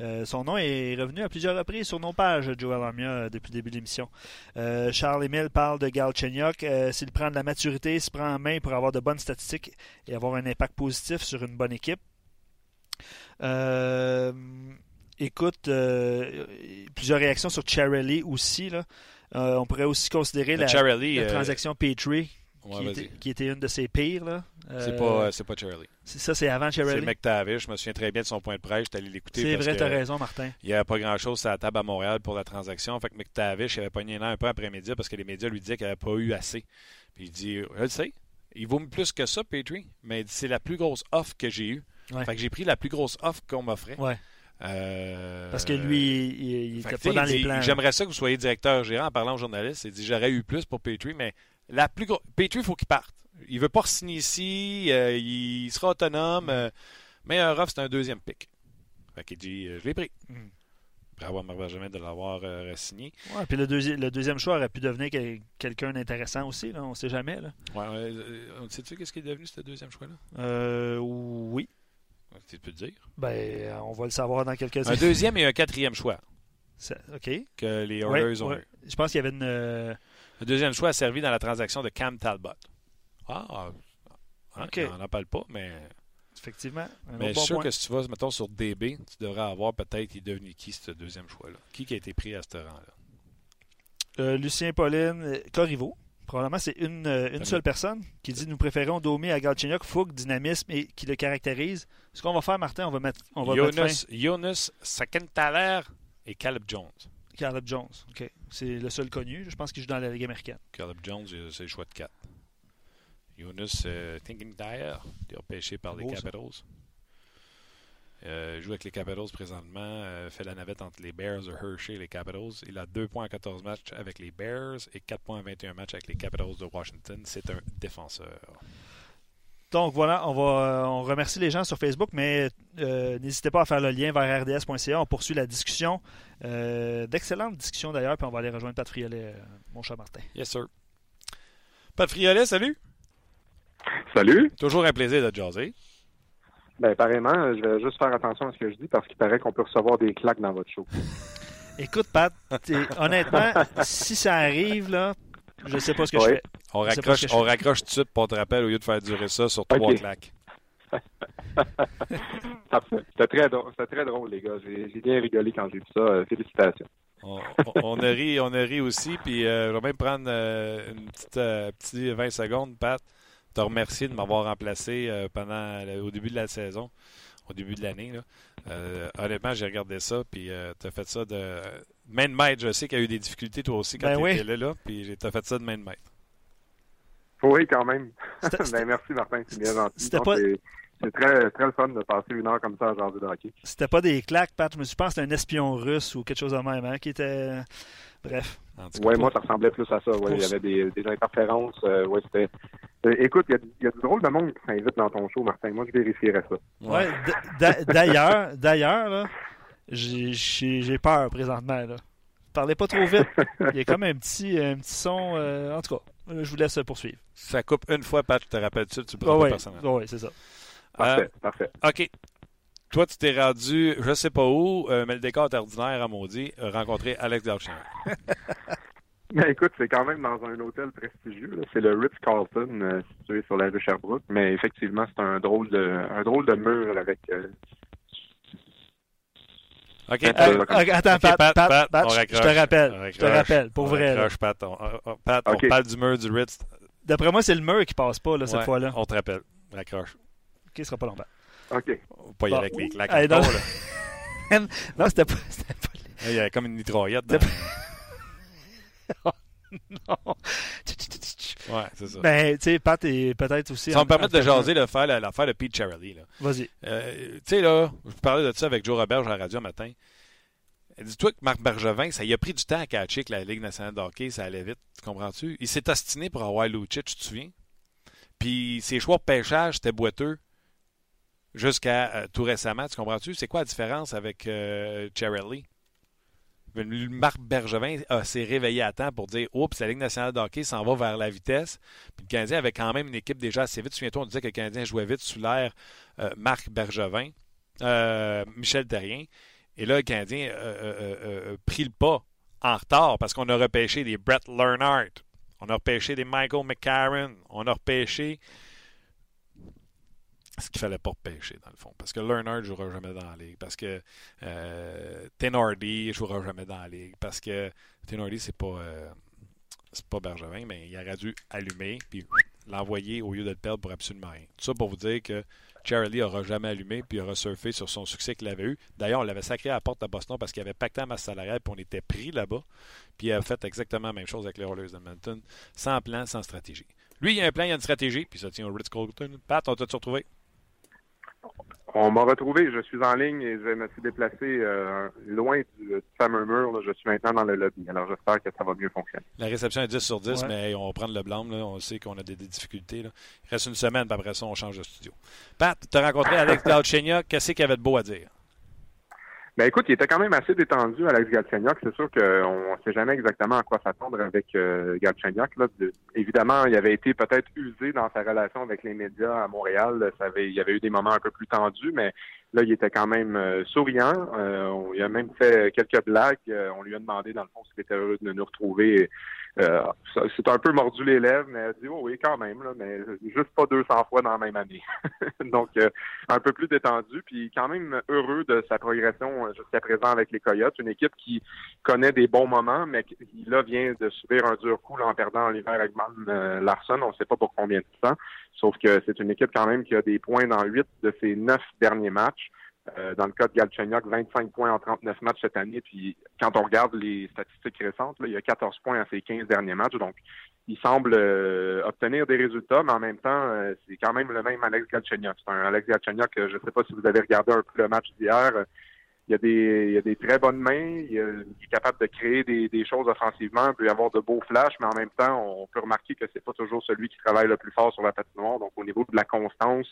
Euh, son nom est revenu à plusieurs reprises sur nos pages, Joel Armia, euh, depuis le début de l'émission. Euh, Charles-Émile parle de Galchenyuk. Euh, S'il prend de la maturité, se prend en main pour avoir de bonnes statistiques et avoir un impact positif sur une bonne équipe. Euh, écoute, euh, plusieurs réactions sur Charlie aussi. Là. Euh, on pourrait aussi considérer la, Charlie, la transaction Petrie, ouais, qui, était, qui était une de ses pires. Là. c'est pas, c'est pas Charlie. c'est- ça, c'est avant C'est Charlie. McTavish. Je me souviens très bien de son point de presse. J'étais allé l'écouter. C'est vrai, t'as raison, Martin. Il n'y avait pas grand-chose à la table à Montréal pour la transaction. Fait que McTavish avait pogné là un peu après les médias parce que les médias lui disaient qu'il n'avait pas eu assez. Puis il dit Je le sais, il vaut plus que ça, Petrie. Mais c'est la plus grosse offre que j'ai eue. Ouais. Fait que j'ai pris la plus grosse offre qu'on m'offrait. Ouais. Euh, Parce que lui, il n'était pas dans les plans. J'aimerais ça que vous soyez directeur gérant en parlant aux journalistes. Il dit J'aurais eu plus pour Petrie, mais la plus grosse. Petrie, il faut qu'il parte. Il veut pas signer ici. euh, il sera autonome. euh, meilleur offre, c'est un deuxième pick. Fait qu'il dit euh, Je l'ai pris. Mm. Après avoir Marc Benjamin de l'avoir signé. Ouais, puis le, deuxi- le deuxième choix aurait pu devenir quel- quelqu'un d'intéressant aussi, là, on ne sait jamais. Là. Ouais, euh, sais-tu qu'est-ce qui est devenu ce deuxième choix-là? Oui, Tu peux le dire. ben, euh, on va le savoir dans quelques Un deuxième et un quatrième choix Ça- OK. que les Ouais, Oilers ont ouais. eu. Je pense qu'il y avait une. euh, Le deuxième choix a servi dans la transaction de Cam Talbot. Ah, ah, Ok. on n'en parle pas, mais, effectivement. Mais je suis sûr point. que si tu vas, mettons, sur DB, tu devrais avoir peut-être, il est devenu qui ce deuxième choix-là? Qui qui a été pris à ce rang-là? Euh, Lucien Pauline, euh, Corriveau. Probablement, c'est une, euh, une seule personne qui dit Nous préférons Domi à Galchenyuk, fougue, dynamisme et qui le caractérise. Ce qu'on va faire, Martin, on va mettre, on va mettre fin. Jonas, Jonas Sakenthaler et Caleb Jones. Caleb Jones. OK. C'est le seul connu. Je pense qu'il joue dans la Ligue américaine. Caleb Jones, euh, c'est le choix de 4. Jonas euh, il est repêché par les Beau, ça. Euh, il joue avec les Capitals présentement, euh, fait la navette entre les Bears de Hershey et les Capitals. Il a 2 points en 14 matchs avec les Bears et 4 points en 21 matchs avec les Capitals de Washington. C'est un défenseur. Donc voilà, on va euh, on remercie les gens sur Facebook, mais euh, n'hésitez pas à faire le lien vers rds.ca. On poursuit la discussion. Euh, D'excellentes discussions d'ailleurs, puis on va aller rejoindre Pat Friolet, mon cher Martin. Yes, sir. Pat Friolet, salut! Salut. Toujours un plaisir de te jaser. Ben, pareillement, je vais juste faire attention à ce que je dis parce qu'il paraît qu'on peut recevoir des claques dans votre show. Écoute, Pat, honnêtement, si ça arrive, là, je sais pas ce que je fais. On raccroche, je on fais. raccroche tout de suite pour te rappeler au lieu de faire durer ça sur trois claques. C'était très drôle, c'était très drôle, les gars. J'ai bien rigolé quand j'ai vu ça. Euh, félicitations. On, on- on a ri, on a ri aussi, puis euh, je vais même prendre euh, une petite, euh, petit 20 secondes, Pat, te remercier de m'avoir remplacé euh, pendant le- au début de la saison, au début de l'année. Euh, honnêtement, j'ai regardé ça, puis tu as fait ça de main de maître. Je sais qu'il y a eu des difficultés toi aussi quand Ben tu oui. étais là, là puis tu as fait ça de main de maître. Oui, quand même. Ben, merci, Martin. C'est bien gentil. C'était Non, pas- C'est très, très le fun de passer une heure comme ça à jaser de hockey. C'était pas des claques, Pat. Je me suis pensé que c'était un espion russe ou quelque chose de même, hein, qui était. Bref. Ouais, moi, ça ressemblait plus à ça. Ouais, il y avait des, des interférences. euh, ouais, c'était. Euh, écoute, il y, a, il y a du drôle de monde qui s'invite dans ton show, Martin. Moi, je vérifierais ça. D'a- d'ailleurs, d'ailleurs, là, j'ai- j'ai j'ai peur présentement. Là. Parlez pas trop vite. Il y a comme un petit, un petit son. euh, en tout cas, je vous laisse poursuivre. Ça coupe une fois, Pat, je te rappelle dessus, tu ne Ah prends pas ouais, personnellement. ah ouais, c'est ça. Parfait, parfait. OK. Toi, tu t'es rendu, je sais pas où, euh, mais le décor est ordinaire à maudit, euh, rencontrer Alex Galchenyuk. Ben, écoute, c'est quand même dans un hôtel prestigieux. là. C'est le Ritz-Carlton, euh, situé sur la rue Sherbrooke. Mais effectivement, c'est un drôle de un drôle de mur avec. euh, OK. Euh, attends, Pat, Pat, Pat, on je raccroche. te rappelle. On Je te rappelle, pour On vrai. raccroche, Pat. On, on- Pat, on parle du mur du Ritz. D'après moi, c'est le mur qui passe pas là, cette Ouais, fois-là. On te rappelle. Raccroche. OK, ce sera pas longtemps. OK. Pas y aller avec les claques. Hey, non. c'était pas. Pas... Il y a comme une mitraillette. Dans... Non. Ouais, c'est ça. Ben, tu sais, Pat est peut-être aussi. Ça me permettre en- de jaser l'affaire de Pete Charlie. Là. Vas-y. Euh, tu sais, là, je parlais de ça avec Joe Roberge à la radio un matin. Dis-toi que Marc Bergevin, ça y a pris du temps à catcher que la Ligue nationale de hockey, ça allait vite. Tu comprends-tu? Il s'est ostiné pour avoir Lucic, tu te souviens? Puis ses choix de pêchage, c'était boiteux jusqu'à euh, tout récemment. Tu comprends-tu? C'est quoi la différence avec euh, Charlie? Marc Bergevin euh, s'est réveillé à temps pour dire Oups, la Ligue nationale de hockey s'en va vers la vitesse. Puis le Canadien avait quand même une équipe déjà assez vite. Souviens-toi, on disait que le Canadien jouait vite sous l'air euh, Marc Bergevin, euh, Michel Terrien. Et là, le Canadien a pris le pas en retard parce qu'on a repêché des Brett Leonard. On a repêché des Michael McCarron. On a repêché ce qu'il fallait pas repêcher, dans le fond. Parce que Leonard ne jouera jamais dans la ligue. Parce que euh, ne jouera jamais dans la ligue. Parce que Tenordi, c'est pas, euh, c'est pas Bergevin, mais il aurait dû allumer puis l'envoyer au lieu de le perdre pour absolument rien. Tout ça pour vous dire que Charlie aura jamais allumé puis aura surfé sur son succès qu'il avait eu. D'ailleurs, on l'avait sacré à la porte à Boston parce qu'il avait pacté à masse salariale puis on était pris là-bas. Puis il a fait exactement la même chose avec les Oilers d'Edmonton, sans plan, sans stratégie. Lui, il a un plan, il a une stratégie, puis ça tient au Ritz-Carlton. Pat, on t'a-tu retrouvé? On m'a retrouvé, je suis en ligne et je me suis déplacé euh, loin du, du fameux mur. là. Je suis maintenant dans le lobby. Alors j'espère que ça va mieux fonctionner. La réception est 10 sur 10, Ouais. mais on va prendre le blâme. Là. On sait qu'on a des, des difficultés. Là. Il reste une semaine, puis après ça, on change de studio. Pat, tu as rencontré Alex Galchenyuk. Qu'est-ce qu'il y avait de beau à dire? Ben écoute, il était quand même assez détendu, Alex Galchenyuk. C'est sûr qu'on ne sait jamais exactement à quoi s'attendre avec euh, évidemment, il avait été peut-être usé dans sa relation avec les médias à Montréal. Il y avait eu des moments un peu plus tendus, mais là, il était quand même euh, souriant. Euh, on, il a même fait quelques blagues. Euh, on lui a demandé, dans le fond, s'il était heureux de nous retrouver. Euh, c'est un peu mordu les lèvres, mais elle dit oh oui quand même, là, mais juste pas 200 fois dans la même année. Donc euh, un peu plus détendu, puis quand même heureux de sa progression euh, jusqu'à présent avec les Coyotes, une équipe qui connaît des bons moments, mais qui là vient de subir un dur coup là, en perdant l'hiver avec Man euh, Larson, on ne sait pas pour combien de temps, sauf que c'est une équipe quand même qui a des points dans huit de ses neuf derniers matchs. Euh, dans le cas de Galchenyuk, 25 points en 39 matchs cette année. Puis quand on regarde les statistiques récentes, là, il y a 14 points à ses 15 derniers matchs. Donc, il semble euh, obtenir des résultats, mais en même temps, euh, c'est quand même le même Alex Galchenyuk. C'est un Alex Galchenyuk, je ne sais pas si vous avez regardé un peu le match d'hier. Il y, a des, il a des très bonnes mains, il, a- il est capable de créer des, des choses offensivement, il peut y avoir de beaux flashs, mais en même temps, on peut remarquer que c'est pas toujours celui qui travaille le plus fort sur la patinoire. Donc, au niveau de la constance,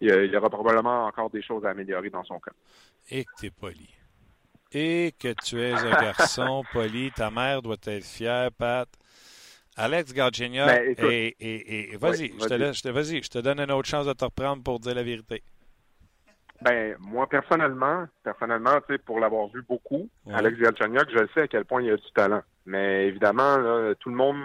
il y, a- il y aura probablement encore des choses à améliorer dans son cas. Et que tu es poli. Et que tu es un garçon poli. Ta mère doit être fière, Pat. Alex Galchenyuk, Ben, et, et, et- vas-y, Oui, je je te donne une autre chance de te reprendre pour dire la vérité. Ben, moi, personnellement, personnellement, tu sais, pour l'avoir vu beaucoup, Ouais. Alex Galchenyuk, je sais à quel point il a du talent. Mais évidemment, là, tout le monde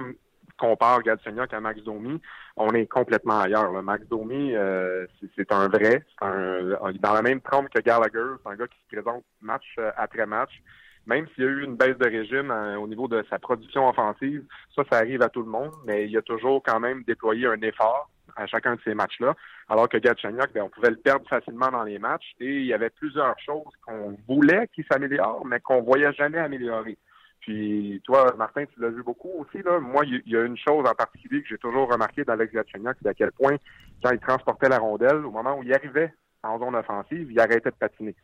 compare Galchenyuk à Max Domi. On est complètement ailleurs. là. Max Domi, euh, c'est- c'est un vrai. C'est un, il est dans la même trempe que Gallagher. C'est un gars qui se présente match euh, après match. Même s'il y a eu une baisse de régime euh, au niveau de sa production offensive, ça, ça arrive à tout le monde, mais il a toujours quand même déployé un effort à chacun de ces matchs-là. Alors que Gatchenyuk, ben, on pouvait le perdre facilement dans les matchs et il y avait plusieurs choses qu'on voulait qu'il s'améliore, mais qu'on voyait jamais améliorer. Puis toi, Martin, tu l'as vu beaucoup aussi. Là. Moi, il y a une chose en particulier que j'ai toujours remarqué d'Alex Gatchenyuk, c'est à quel point, quand il transportait la rondelle, au moment où il arrivait en zone offensive, il arrêtait de patiner.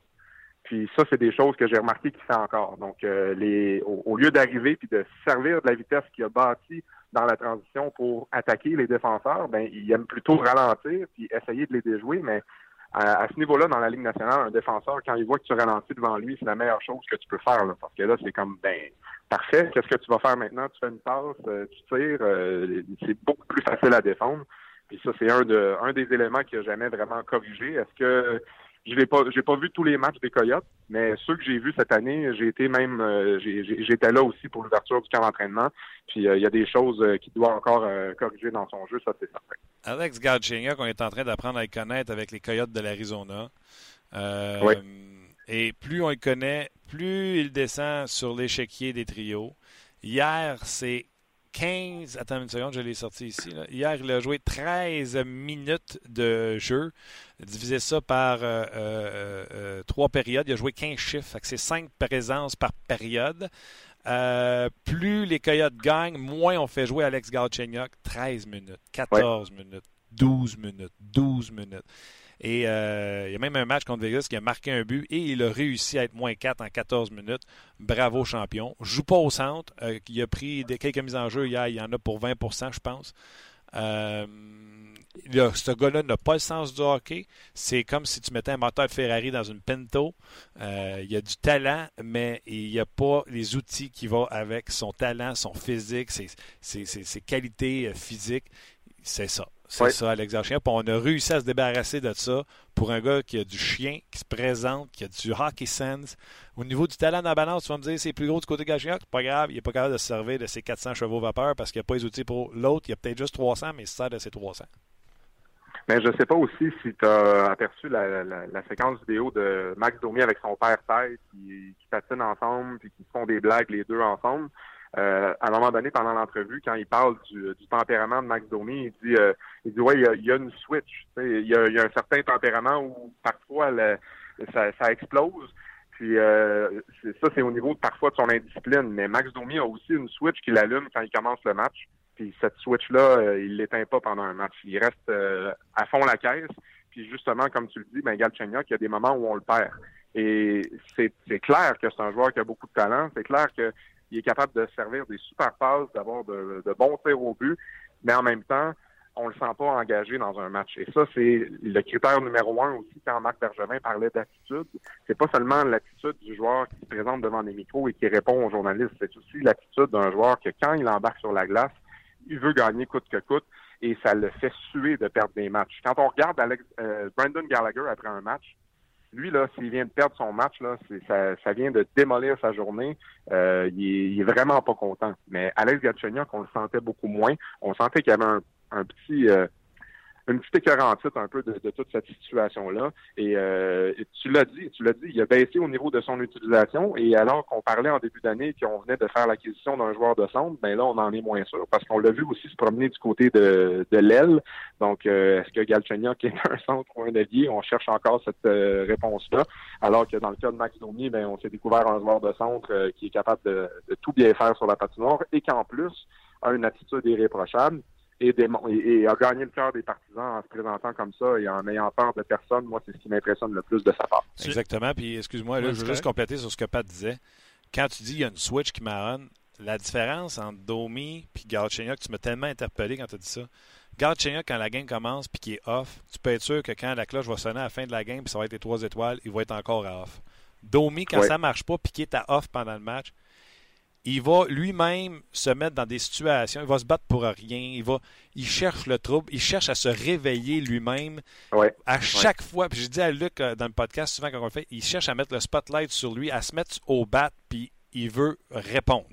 Puis ça, c'est des choses que j'ai remarqué qu'il fait encore. Donc, euh, les, au, lieu d'arriver puis de se servir de la vitesse qu'il a bâtie dans la transition pour attaquer les défenseurs, ben il aime plutôt ralentir puis essayer de les déjouer. Mais à, ce niveau-là, dans la Ligue nationale, un défenseur, quand il voit que tu ralentis devant lui, c'est la meilleure chose que tu peux faire. Là, parce que là, c'est comme ben parfait. Qu'est-ce que tu vas faire maintenant? Tu fais une passe, euh, tu tires. euh, c'est beaucoup plus facile à défendre. Puis ça, c'est un de un des éléments qui a jamais vraiment corrigé. Est-ce que je l'ai pas, j'ai pas vu tous les matchs des Coyotes, mais ceux que j'ai vus cette année, j'ai été même, euh, j'étais là aussi pour l'ouverture du camp d'entraînement. Puis euh, il y a des choses euh, qu'il doit encore corriger dans son jeu, ça c'est certain. Alex Galchenyuk, on est en train d'apprendre à le connaître avec les Coyotes de l'Arizona. Oui. Et plus on le connaît, plus il descend sur l'échiquier des trios. Hier, c'est 15. Attends une seconde, je l'ai sorti ici. Hier, il a joué 13 minutes de jeu. Divisé ça par euh, euh, euh, trois périodes. Il a joué 15 chiffres. C'est 5 présences par période. plus les Coyotes gagnent, moins on fait jouer Alex Galchenyuk. 13 minutes, 14 minutes, 12 minutes, 12 minutes. Et euh, il y a même un match contre Vegas qui a marqué un but et il a réussi à être moins 4 en 14 minutes. Bravo champion. Joue pas au centre. Euh, il a pris quelques mises en jeu hier. Il y en a pour 20% je pense. Euh, ce gars-là n'a pas le sens du hockey. C'est comme si tu mettais un moteur de Ferrari dans une Pinto. il a du talent, mais il n'y a pas les outils qui vont avec son talent, son physique, ses qualités physiques. C'est ça. C'est ça, Alex Chien. on a réussi à se débarrasser de ça pour un gars qui a du chien, qui se présente, qui a du hockey sense. Au niveau du talent dans la balance, tu vas me dire c'est plus gros du côté de c'est pas grave, il n'est pas capable de se servir de ses 400 chevaux vapeur parce qu'il n'y a pas les outils pour l'autre. Il y a peut-être juste 300, mais il se sert de ses 300. Mais je sais pas aussi si tu as aperçu la, séquence vidéo de Max Domi avec son père tête qui, qui patinent ensemble puis qui font des blagues les deux ensemble. Euh, à un moment donné, pendant l'entrevue, quand il parle du, tempérament de Max Domi, il dit, euh, il dit ouais, il y a, une switch. Il y a, un certain tempérament où parfois ça, explose. Puis euh, ça, c'est au niveau parfois de son indiscipline. Mais Max Domi a aussi une switch qui l'allume quand il commence le match. Puis cette switch-là, il l'éteint pas pendant un match. Il reste à fond la caisse. Puis justement, comme tu le dis, ben Galchenyuk, il y a des moments où on le perd. Et c'est clair que c'est un joueur qui a beaucoup de talent. C'est clair que il est capable de servir des super passes, d'avoir de, bons tirs au but, mais en même temps, on le sent pas engagé dans un match. Et ça, c'est le critère numéro un aussi quand Marc Bergevin parlait d'attitude. C'est pas seulement l'attitude du joueur qui se présente devant les micros et qui répond aux journalistes. C'est aussi l'attitude d'un joueur que quand il embarque sur la glace, il veut gagner coûte que coûte et ça le fait suer de perdre des matchs. Quand on regarde Alex, euh, Brandon Gallagher après un match, lui, là, s'il vient de perdre son match, là, ça, ça vient de démolir sa journée. Euh, il, est, vraiment pas content. Mais Alex Gatchenyuk, on le sentait beaucoup moins. On sentait qu'il y avait un, un petit euh, une petite écœurantite un peu de, toute cette situation-là. Euh, et, tu l'as dit, tu l'as dit, il a baissé au niveau de son utilisation. Et alors qu'on parlait en début d'année qu'on venait de faire l'acquisition d'un joueur de centre, ben là, on en est moins sûr. Parce qu'on l'a vu aussi se promener du côté de, de l'aile. Donc, euh, est-ce que Galchenyuk est un centre ou un allié? On cherche encore cette euh, réponse-là. Alors que dans le cas de Max Domi, ben, on s'est découvert un joueur de centre qui est capable de, de tout bien faire sur la patinoire et qu'en plus a une attitude irréprochable et, a gagné le cœur des partisans en se présentant comme ça et en ayant peur de personne. Moi, c'est ce qui m'impressionne le plus de sa part. Exactement. Puis, excuse-moi, je veux juste compléter sur ce que Pat disait. Quand tu dis qu'il y a une switch qui marronne, la différence entre Domi et Galchenyuk, tu m'as tellement interpellé quand tu as dit ça. Galchenyuk, quand la game commence puis qu'il est off, tu peux être sûr que quand la cloche va sonner à la fin de la game puis ça va être les trois étoiles, il va être encore à off. Domi, quand ça marche pas puis qu'il est à off pendant le match, il va lui-même se mettre dans des situations, il va se battre pour rien, il va, il cherche le trouble, il cherche à se réveiller lui-même. À chaque fois, puis je dis à Luc euh, dans le podcast souvent quand on le fait, il cherche à mettre le spotlight sur lui, à se mettre au bat, puis il veut répondre.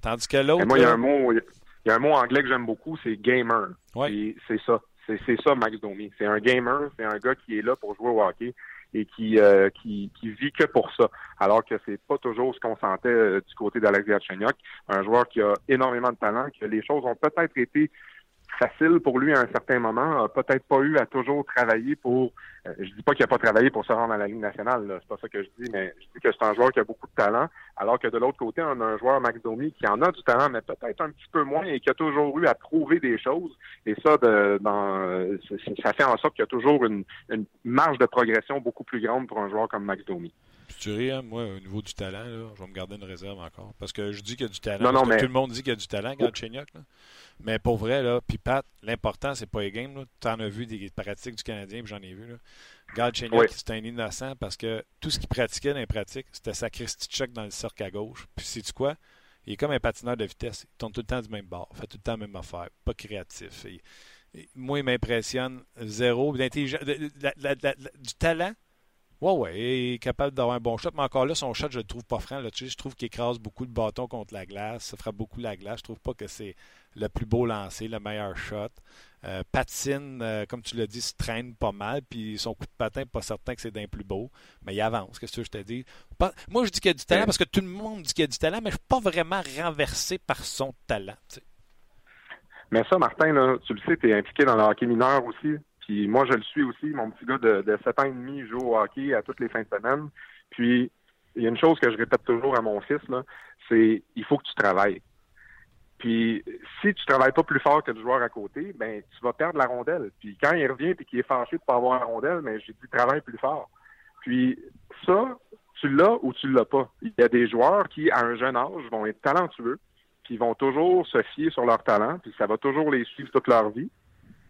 Tandis que l'autre. Moi, il y a un mot, il y a un mot anglais que j'aime beaucoup, c'est gamer. C'est ça. C'est ça, Max Domi. C'est un gamer, c'est un gars qui est là pour jouer au hockey et qui, euh, qui, qui, vit que pour ça. Alors que c'est pas toujours ce qu'on sentait euh, du côté d'Alex Galchenyuk, un joueur qui a énormément de talent, que les choses ont peut-être été facile pour lui à un certain moment, a peut-être pas eu à toujours travailler pour. Euh, je dis pas qu'il a pas travaillé pour se rendre à la Ligue nationale, c'est pas ça que je dis, mais je dis que c'est un joueur qui a beaucoup de talent, alors que de l'autre côté, on a un joueur Max Domi qui en a du talent, mais peut-être un petit peu moins et qui a toujours eu à prouver des choses. Et ça, de, dans, ça fait en sorte qu'il y a toujours une, une marge de progression beaucoup plus grande pour un joueur comme Max Domi hein? moi, au niveau du talent, je vais me garder une réserve encore. Parce que je dis qu'il y a du talent. Non, non, mais... Tout le monde dit qu'il y a du talent, Galchenyuk. Mais pour vrai, là, puis Pat, l'important, c'est pas les games. Tu en as vu des pratiques du Canadien, puis j'en ai vu. Là. Galchenyuk, c'est un innocent parce que tout ce qu'il pratiquait dans les pratiques, c'était sa Check dans le cercle à gauche. Puis sais-tu quoi? Il est comme un patineur de vitesse. Il tourne tout le temps du même bord. fait tout le temps la même affaire. Pas créatif. moi, il m'impressionne zéro. Du talent, Ouais, ouais, il est capable d'avoir un bon shot, mais encore là, son shot, je le trouve pas franc. Là, je trouve qu'il écrase beaucoup de bâtons contre la glace, ça frappe beaucoup la glace. Je trouve pas que c'est le plus beau lancé, le meilleur shot. Euh, patine, euh, comme tu l'as dit, se traîne pas mal, puis son coup de patin, pas certain que c'est d'un plus beau, mais il avance, qu'est-ce que je te dis? moi, je dis qu'il y a du talent parce que tout le monde dit qu'il y a du talent, mais je suis pas vraiment renversé par son talent. Mais ça, Martin, là, tu le sais, tu es impliqué dans le hockey mineur aussi. Puis moi, je le suis aussi. Mon petit gars de, de 7 ans et demi joue au hockey à toutes les fins de semaine. Puis il y a une chose que je répète toujours à mon fils, c'est il faut que tu travailles. Puis si tu travailles pas plus fort que le joueur à côté, ben tu vas perdre la rondelle. Puis quand il revient et qu'il est fâché de pas avoir la rondelle, ben j'ai dit travaille plus fort. Puis ça, tu l'as ou tu l'as pas. Il y a des joueurs qui, à un jeune âge, vont être talentueux, puis vont toujours se fier sur leur talent, puis ça va toujours les suivre toute leur vie.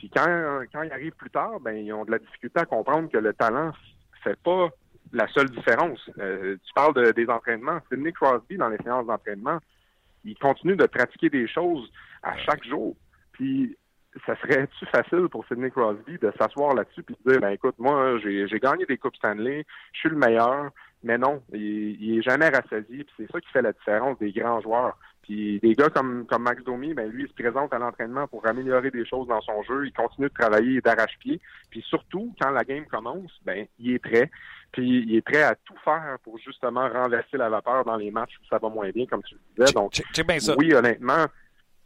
Puis quand, quand ils arrivent plus tard, ben ils ont de la difficulté à comprendre que le talent fait pas la seule différence. Euh, tu parles de, des entraînements. Sidney Crosby, dans les séances d'entraînement, il continue de pratiquer des choses à chaque jour. Puis ça serait-tu facile pour Sidney Crosby de s'asseoir là-dessus puis de dire ben écoute, moi, j'ai gagné des Coupes Stanley, je suis le meilleur, mais non, il, il est jamais rassasié, puis c'est ça qui fait la différence des grands joueurs. Puis des gars comme, comme Max Domi, ben lui, il se présente à l'entraînement pour améliorer des choses dans son jeu, il continue de travailler d'arrache-pied, puis surtout, quand la game commence, ben il est prêt. Puis il est prêt à tout faire pour justement renverser la vapeur dans les matchs où ça va moins bien, comme tu le disais. Donc, oui, honnêtement,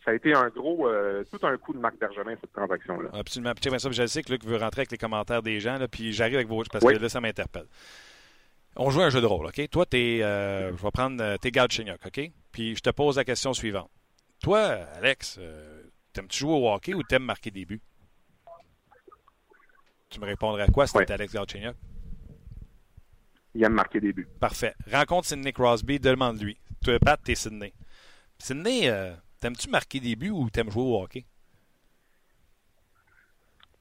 ça a été un gros, euh, tout un coup de Marc Bergevin, cette transaction-là. Absolument. Puis, ça, je sais que Luc veut rentrer avec les commentaires des gens, là, puis j'arrive avec vos parce que là, ça m'interpelle. On joue un jeu de rôle, OK? Toi, t'es, euh, je vais prendre, euh, t'es Galchenyuk, OK? Puis je te pose la question suivante. Toi, Alex, euh, t'aimes-tu jouer au hockey ou t'aimes marquer des buts? Tu me répondrais à quoi si Alex Galchenyuk? il aime marquer des buts. Parfait. Rencontre Sidney Crosby, demande-lui. Toi, Pat, t'es Sidney. Sidney, euh, t'aimes-tu marquer des buts ou t'aimes jouer au hockey?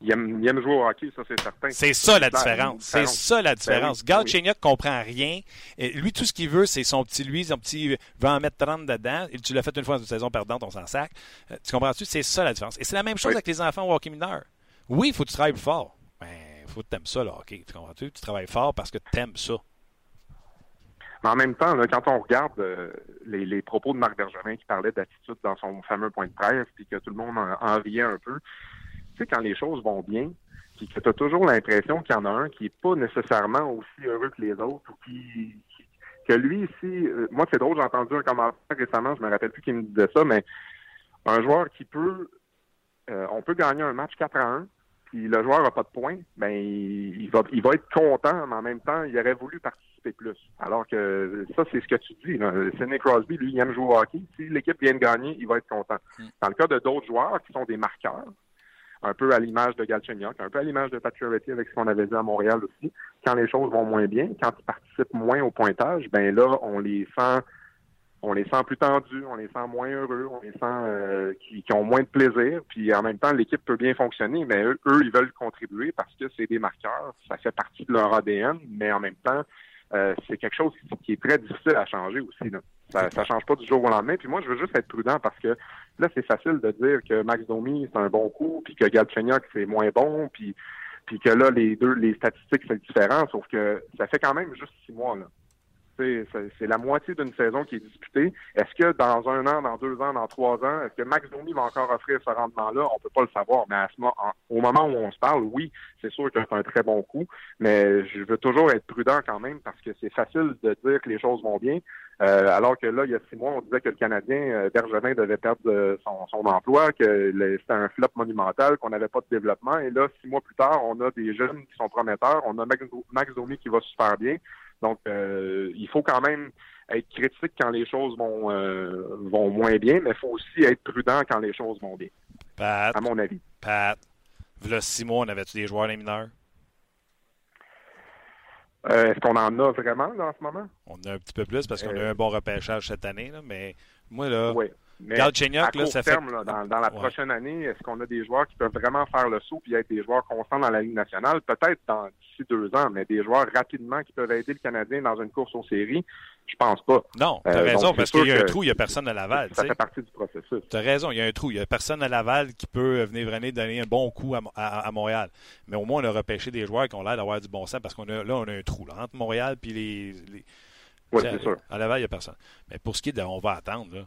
Il aime, il aime, jouer au hockey, ça c'est certain. C'est ça la différence. C'est ça la différence. Ben oui, ben comprend rien. Lui, tout ce qu'il veut, c'est son petit lui, son petit veut en mettre 30 dedans. Et tu l'as fait une fois dans une saison perdante, on s'en sac. Euh, tu comprends-tu? C'est ça la différence. Et c'est la même chose oui. avec les enfants au hockey mineur. Oui, il faut que tu travailles fort. Mais faut que tu aimes ça, là, hockey. Tu comprends-tu? Tu travailles fort parce que tu aimes ça. Mais en même temps, là, quand on regarde euh, les, les, propos de Marc Bergevin qui parlait d'attitude dans son fameux point de presse, puis que tout le monde en, en riait un peu, sais, quand les choses vont bien, puis que tu as toujours l'impression qu'il y en a un qui est pas nécessairement aussi heureux que les autres, ou qui, que lui ici, euh, moi c'est drôle, j'ai entendu un commentaire récemment, je me rappelle plus qui me disait ça, mais un joueur qui peut, euh, on peut gagner un match 4 à 1, puis le joueur n'a pas de points, ben il, il, va il va être content, mais en même temps, il aurait voulu participer plus. Alors que ça, c'est ce que tu dis. Là. Sidney Crosby, lui, il aime jouer au hockey. Si l'équipe vient de gagner, il va être content. Mm. Dans le cas de d'autres joueurs qui sont des marqueurs, un peu à l'image de Galchenyuk, un peu à l'image de Pacioretty avec ce qu'on avait vu à Montréal aussi, quand les choses vont moins bien, quand ils participent moins au pointage, ben là, on les sent on les sent plus tendus, on les sent moins heureux, on les sent euh, qui, qui, ont moins de plaisir. Puis en même temps, l'équipe peut bien fonctionner, mais eux, eux, ils veulent contribuer parce que c'est des marqueurs, ça fait partie de leur ADN, mais en même temps, euh, c'est quelque chose qui est très difficile à changer aussi. Là. Ça, ça change pas du jour au lendemain. Puis moi, je veux juste être prudent parce que là, c'est facile de dire que Max Domi, c'est un bon coup, puis que Galchenyuk, c'est moins bon, puis puis que là, les deux, les statistiques, c'est différent, sauf que ça fait quand même juste six mois, là. C'est la moitié d'une saison qui est disputée. Est-ce que dans un an, dans deux ans, dans trois ans, est-ce que Max Domi va encore offrir ce rendement-là? On peut pas le savoir. Mais à ce moment, au moment où on se parle, oui, c'est sûr que c'est un très bon coup. Mais je veux toujours être prudent quand même parce que c'est facile de dire que les choses vont bien. Euh, alors que là, il y a six mois, on disait que le Canadien, euh, devait perdre euh, son, son, emploi, que c'était un flop monumental, qu'on n'avait pas de développement. Et là, six mois plus tard, on a des jeunes qui sont prometteurs. On a Max, Max Domi qui va super bien. Donc, euh, il faut quand même être critique quand les choses vont, euh, vont moins bien, mais il faut aussi être prudent quand les choses vont bien. Pat, à mon avis. Pat, là, six mois, on avait-tu des joueurs les mineurs? Euh, Est-ce qu'on en a vraiment là, en ce moment? On en a un petit peu plus parce qu'on a eu un bon repêchage cette année, là, mais moi, là, oui. Mais à court terme, dans, la prochaine année, est-ce qu'on a des joueurs qui peuvent vraiment faire le saut et être des joueurs constants dans la Ligue nationale? Peut-être dans d'ici deux ans, mais des joueurs rapidement qui peuvent aider le Canadien dans une course aux séries, je pense pas. Non, tu as euh, raison, parce qu'il y a un trou, il n'y a personne à Laval. Ça fait partie du processus. Tu as raison, il y a un trou. Il n'y a personne à Laval qui peut venir vraiment donner un bon coup à, Montréal. Mais au moins, on a repêché des joueurs qui ont l'air d'avoir du bon sens parce qu'on a là, on a un trou entre Montréal et les. Oui, c'est sûr. À Laval, il n'y a personne. Mais pour ce qui est de. On va attendre. Là.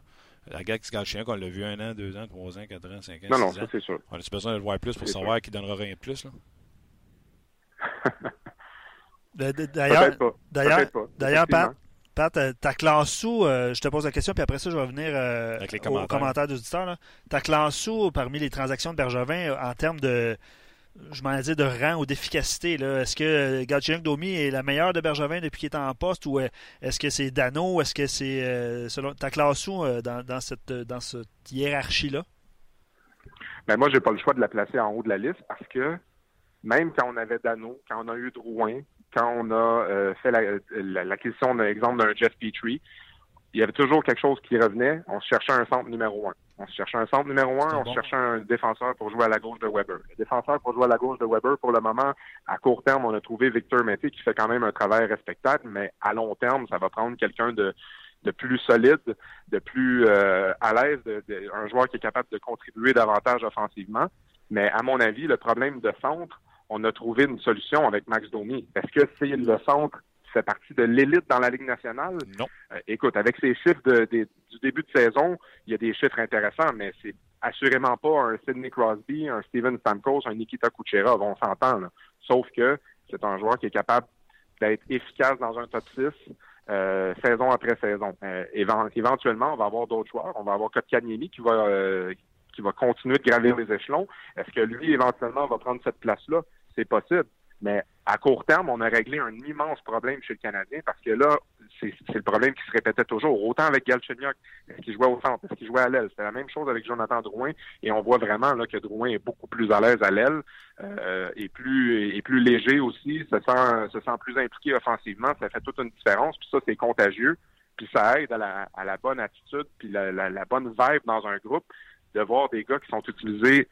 La gars qui se chien, qu'on l'a vu un an, deux ans, trois ans, quatre ans, cinq ans. Non, non, ça c'est sûr. On a besoin de le voir plus pour savoir qu'il donnera rien de plus. Là? D'ailleurs, d'ailleurs, Pat, Pat, euh, ta classe sous, euh, je te pose la question, puis après ça, je vais revenir euh, Avec les commentaires. aux commentaires d'auditeurs. Ta classe sous parmi les transactions de Bergevin en termes de, je m'en dire, de rang ou d'efficacité. Est-ce que Galchenyuk Domi est la meilleure de Bergevin depuis qu'il est en poste ou est-ce que c'est Dano? Est-ce que c'est selon ta classe sous dans, cette, dans cette hiérarchie-là? Ben moi, j'ai pas le choix de la placer en haut de la liste parce que même quand on avait Dano, quand on a eu Drouin, quand on a euh, fait l'acquisition, la, exemple, d'un Jeff Petrie, il y avait toujours quelque chose qui revenait. On cherchait un centre numéro un. On se cherchait un centre numéro un, on se cherchait un défenseur pour jouer à la gauche de Weber. Le défenseur pour jouer à la gauche de Weber, pour le moment, à court terme, on a trouvé Victor Mété qui fait quand même un travail respectable, mais à long terme, ça va prendre quelqu'un de, de plus solide, de plus euh, à l'aise, un joueur qui est capable de contribuer davantage offensivement. Mais à mon avis, le problème de centre, on a trouvé une solution avec Max Domi. Est-ce que c'est le centre fait partie de l'élite dans la Ligue nationale? Non. Euh, écoute, avec ces chiffres du début de saison, il y a des chiffres intéressants, mais c'est assurément pas un Sidney Crosby, un Steven Stamkos, un Nikita Kucherov, on s'entend. Sauf que c'est un joueur qui est capable d'être efficace dans un top 6 euh, saison après saison. Euh, éventuellement, on va avoir d'autres joueurs. On va avoir Kotkaniemi qui va qui va continuer de gravir les échelons. Est-ce que lui, éventuellement, va prendre cette place-là? c'est possible. Mais à court terme, on a réglé un immense problème chez le Canadien parce que là, c'est le problème qui se répétait toujours. Autant avec Galchenyuk, est-ce qu'il jouait au centre, est-ce qu'il jouait à l'aile? C'était la même chose avec Jonathan Drouin et on voit vraiment là, que Drouin est beaucoup plus à l'aise à l'aile euh, et plus et plus léger aussi, se sent, se sent plus impliqué offensivement. Ça fait toute une différence. Puis ça, c'est contagieux. Puis ça aide à la, à la bonne attitude puis la, la, la bonne vibe dans un groupe de voir des gars qui sont utilisés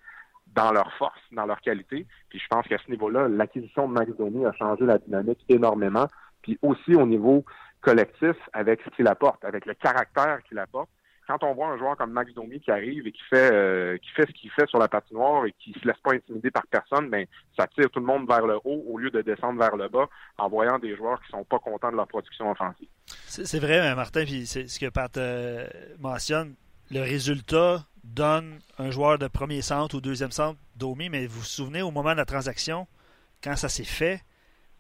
dans leur force, dans leur qualité. Puis je pense qu'à ce niveau-là, l'acquisition de Max Domi a changé la dynamique énormément. Puis aussi au niveau collectif, avec ce qu'il apporte, avec le caractère qu'il apporte. Quand on voit un joueur comme Max Domi qui arrive et qui fait euh, qui fait ce qu'il fait sur la patinoire et qui se laisse pas intimider par personne, ben ça tire tout le monde vers le haut au lieu de descendre vers le bas en voyant des joueurs qui sont pas contents de leur production offensive. C'est vrai, Martin, puis ce que Pat euh, mentionne. Le résultat donne un joueur de premier centre ou deuxième centre, Domi, mais vous vous souvenez, au moment de la transaction, quand ça s'est fait,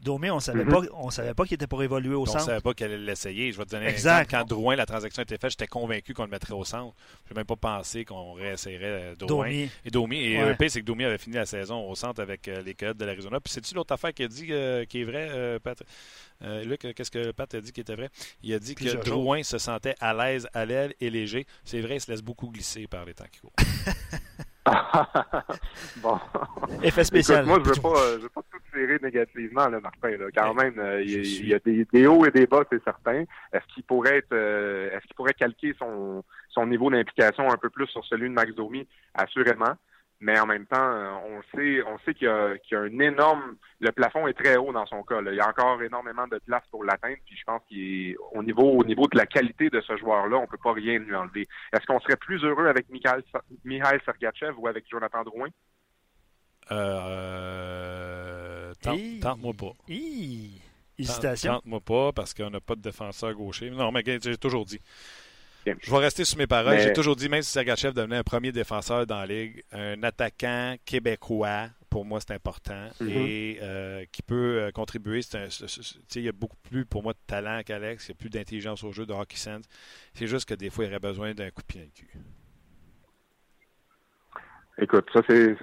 Domi, on savait mhm. pas, savait pas qu'il était pour évoluer au centre. On savait pas qu'elle allait l'essayer. Je vais te donner un exemple. Quand Drouin, la transaction était faite, j'étais convaincu qu'on le mettrait au centre. Je n'ai même pas pensé qu'on réessayerait euh, Drouin. Domi. Et Domi. Et le pire, c'est que Domi avait fini la saison au centre avec euh, les Coyotes de l'Arizona. Puis c'est-tu l'autre affaire qu'il a dit euh, qui est vrai, Pat? Luc, qu'est-ce que Pat a dit qui était vrai? Il a dit que Drouin se sentait à l'aise à l'aile et léger. C'est vrai, il se laisse beaucoup glisser par les temps qui courent. bon. Effet spécial. moi, je veux pas, je veux pas tout tirer négativement, là, Martin. Là. Quand même, euh, il, y a des, hauts et des bas, c'est certain. Est-ce qu'il pourrait être, euh, est-ce qu'il pourrait calquer son, son niveau d'implication un peu plus sur celui de Max Domi? Assurément. Mais en même temps, euh, on sait, on sait qu'il y, a, qu'il y a un énorme. Le plafond est très haut dans son cas. Là. Il y a encore énormément de place pour l'atteindre. Puis je pense qu'au niveau, au niveau de la qualité de ce joueur-là, on peut pas rien lui enlever. Est-ce qu'on serait plus heureux avec Mikhail, Mikhail Sergachev ou avec Jonathan Drouin? Euh, tente-moi pas. Hésitation. Tente-moi pas parce qu'on n'a pas de défenseur gaucher. Non, mais j'ai toujours dit. Je vais rester sur mes paroles. J'ai toujours dit, même si Sergachev devenait un premier défenseur dans la Ligue, un attaquant québécois, pour moi, c'est important. Mm-hmm. Et euh, qui peut euh, contribuer. il y a beaucoup plus, pour moi, de talent qu'Alex. Il y a plus d'intelligence au jeu de hockey sense. C'est juste que des fois, il aurait besoin d'un coup de pied dans le cul. Écoute, ça c'est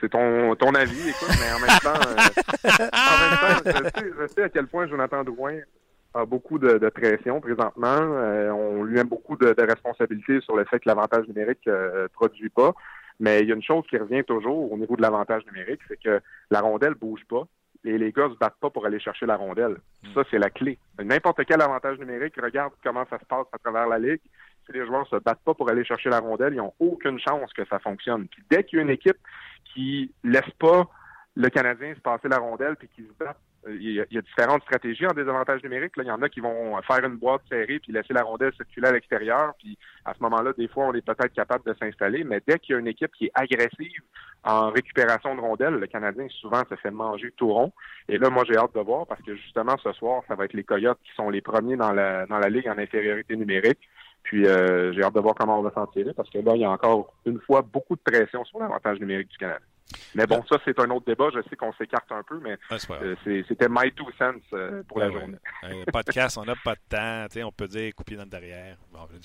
c'est ton, ton avis, écoute, mais en même temps, euh, en même temps je, sais, à quel point Jonathan Drouin a beaucoup de, de pression présentement. Euh, on lui aime beaucoup de, de responsabilités sur le fait que l'avantage numérique euh, produit pas. Mais il y a une chose qui revient toujours au niveau de l'avantage numérique, c'est que la rondelle bouge pas. les, les gars se battent pas pour aller chercher la rondelle. Ça, c'est la clé. N'importe quel avantage numérique, regarde comment ça se passe à travers la ligue. Si les joueurs se battent pas pour aller chercher la rondelle, ils ont aucune chance que ça fonctionne. Puis dès qu'il y a une équipe qui laisse pas le Canadien se passer la rondelle puis qui se bat il y, a, différentes stratégies en désavantage numérique. Il y en a qui vont faire une boîte serrée puis laisser la rondelle circuler à l'extérieur. Puis à ce moment-là, des fois, on est peut-être capable de s'installer. Mais dès qu'il y a une équipe qui est agressive en récupération de rondelles, le Canadien souvent se fait manger tout rond. Et là, moi, j'ai hâte de voir parce que justement, ce soir, ça va être les Coyotes qui sont les premiers dans la, dans la ligue en infériorité numérique. Puis euh, j'ai hâte de voir comment on va s'en tirer parce que là, il y a encore une fois beaucoup de pression sur l'avantage numérique du Canada. Mais bon, ça, c'est un autre débat. Je sais qu'on s'écarte un peu, mais euh, c'était my two cents euh, pour la journée. Un podcast, on n'a pas de temps. On peut dire couper dans le derrière.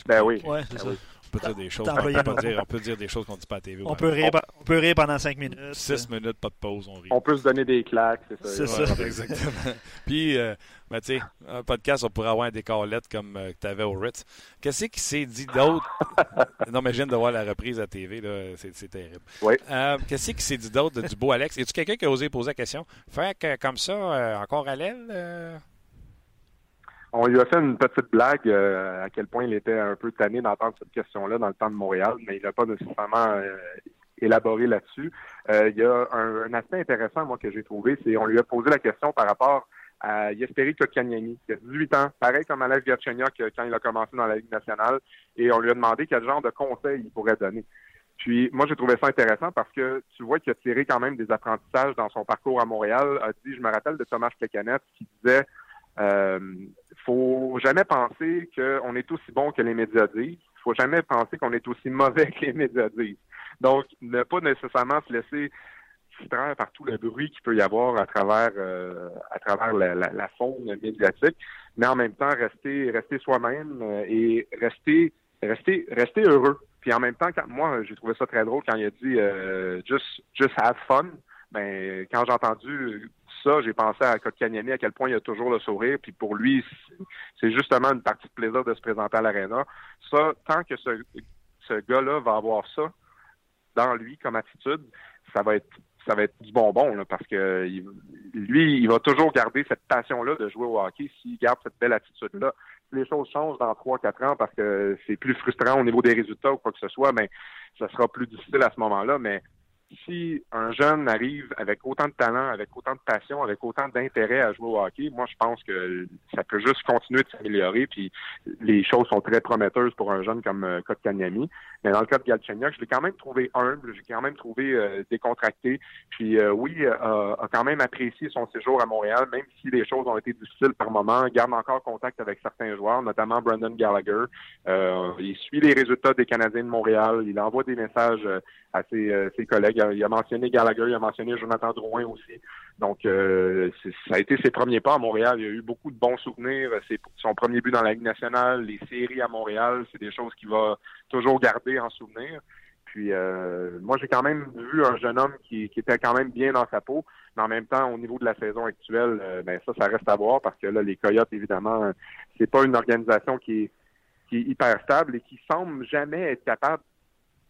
ben oui. Ouais, ben ça. On peut dire des choses. On peut, dire, on peut dire des choses qu'on ne dit pas à la TV. On peut, rire, on peut rire pendant cinq minutes. Six minutes, pas de pause, on rit. On peut se donner des claques, c'est ça. C'est ça. exactement. Puis, euh, ben, tu sais, un podcast, on pourrait avoir un décor lettre comme euh, tu avais au Ritz. Qu'est-ce qui s'est dit d'autre? non, mais je viens de voir la reprise à TV, là. C'est, terrible. Oui. Euh, qu'est-ce qui s'est dit d'autre du beau Alex? A-tu quelqu'un qui a osé poser la question? Faire que, comme ça, euh, encore à l'aile? On lui a fait une petite blague à quel point il était un peu tanné d'entendre cette question-là dans le temps de Montréal, mais il n'a pas nécessairement élaboré là-dessus. il y a un, un, aspect intéressant, moi, que j'ai trouvé, c'est on lui a posé la question par rapport à Kotkaniemi, qui a 18 ans, pareil comme Alex Gatchenyuk quand il a commencé dans la Ligue nationale, et on lui a demandé quel genre de conseils il pourrait donner. Puis moi, j'ai trouvé ça intéressant parce que tu vois qu'il a tiré quand même des apprentissages dans son parcours à Montréal. A dit, je me rappelle de Thomas Plekanec qui disait euh, faut jamais penser qu'on est aussi bon que les médias disent. faut jamais penser qu'on est aussi mauvais que les médias disent. Donc, ne pas nécessairement se laisser par tout le bruit qu'il peut y avoir à travers euh, à travers la, faune médiatique, mais en même temps rester rester soi-même euh, et rester rester rester heureux. Puis en même temps, moi j'ai trouvé ça très drôle quand il a dit euh, just just have fun. Ben quand j'ai entendu ça, j'ai pensé à Kotkaniemi, à quel point il a toujours le sourire. Puis pour lui, c'est justement une partie de plaisir de se présenter à l'aréna. Ça, tant que ce, ce gars-là va avoir ça dans lui comme attitude, ça va être ça va être du bonbon là, parce que lui, il va toujours garder cette passion-là de jouer au hockey s'il garde cette belle attitude-là. Les choses changent dans 3-4 ans parce que c'est plus frustrant au niveau des résultats ou quoi que ce soit, mais ça sera plus difficile à ce moment-là. Mais si un jeune arrive avec autant de talent, avec autant de passion, avec autant d'intérêt à jouer au hockey, moi je pense que ça peut juste continuer de s'améliorer. Puis les choses sont très prometteuses pour un jeune comme euh. Mais dans le cas de Galchenyuk, je l'ai quand même trouvé humble, j'ai quand même trouvé euh, décontracté. Puis euh, oui, a quand même apprécié son séjour à Montréal, même si les choses ont été difficiles par moment. Garde encore contact avec certains joueurs, notamment Brandon Gallagher. il suit les résultats des Canadiens de Montréal. Il envoie des messages à ses, ses collègues il a mentionné Gallagher, il a mentionné Jonathan Drouin aussi. Donc, euh, ça a été ses premiers pas à Montréal. Il a eu beaucoup de bons souvenirs. C'est son premier but dans la Ligue nationale, les séries à Montréal, c'est des choses qu'il va toujours garder en souvenir. Puis, euh, moi, j'ai quand même vu un jeune homme qui, était quand même bien dans sa peau. Mais en même temps, au niveau de la saison actuelle, euh, ben ça, ça reste à voir parce que là, les Coyotes, évidemment, c'est pas une organisation qui est, qui est hyper stable et qui semble jamais être capable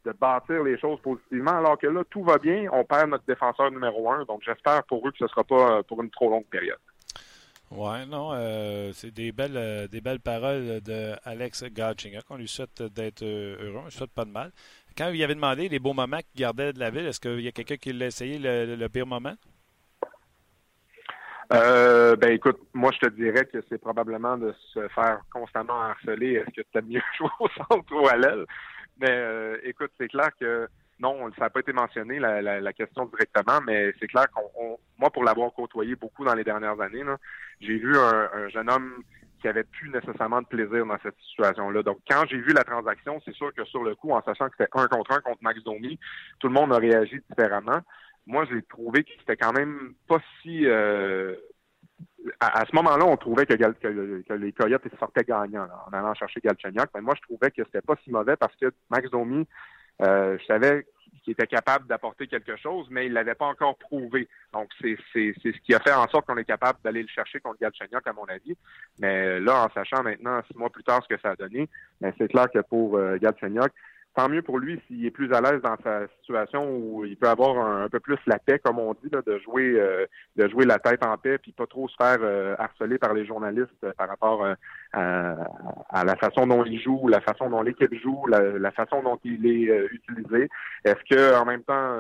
de bâtir les choses positivement, alors que là, tout va bien, on perd notre défenseur numéro un, donc j'espère pour eux que ce ne sera pas euh, pour une trop longue période. Oui, non, euh, c'est des belles, euh, des belles paroles de Alex Galchenyuk. On lui souhaite d'être heureux, on lui souhaite pas de mal. Quand il avait demandé les beaux moments qu'il gardait de la ville, est-ce qu'il y a quelqu'un qui l'a essayé le, pire moment? ben écoute, moi je te dirais que c'est probablement de se faire constamment harceler. Est-ce que tu as mieux joué au centre ou à l'aile? Mais euh, écoute, c'est clair que non, ça n'a pas été mentionné la, la, question directement, mais c'est clair qu'on, moi, pour l'avoir côtoyé beaucoup dans les dernières années, j'ai vu un, jeune homme qui avait plus nécessairement de plaisir dans cette situation-là. Donc, quand j'ai vu la transaction, c'est sûr que sur le coup, en sachant que c'était un contre un contre Max Domi, tout le monde a réagi différemment. Moi, j'ai trouvé que c'était quand même pas si euh, à, ce moment-là, on trouvait que, les Coyotes sortaient gagnants en allant chercher Galchenyuk. Mais moi, je trouvais que c'était pas si mauvais parce que Max Domi, euh, je savais qu'il était capable d'apporter quelque chose, mais il l'avait pas encore prouvé. Donc, c'est ce qui a fait en sorte qu'on est capable d'aller le chercher contre Galchenyuk, à mon avis. Mais là, en sachant maintenant, six mois plus tard, ce que ça a donné, c'est clair que pour euh, tant mieux pour lui s'il est plus à l'aise dans sa situation où il peut avoir un, peu plus la paix, comme on dit, là, de jouer euh, de jouer la tête en paix, puis pas trop se faire euh, harceler par les journalistes euh, par rapport à, la façon dont il joue, la façon dont l'équipe joue, la, façon dont il est utilisé. Est-ce que en même temps,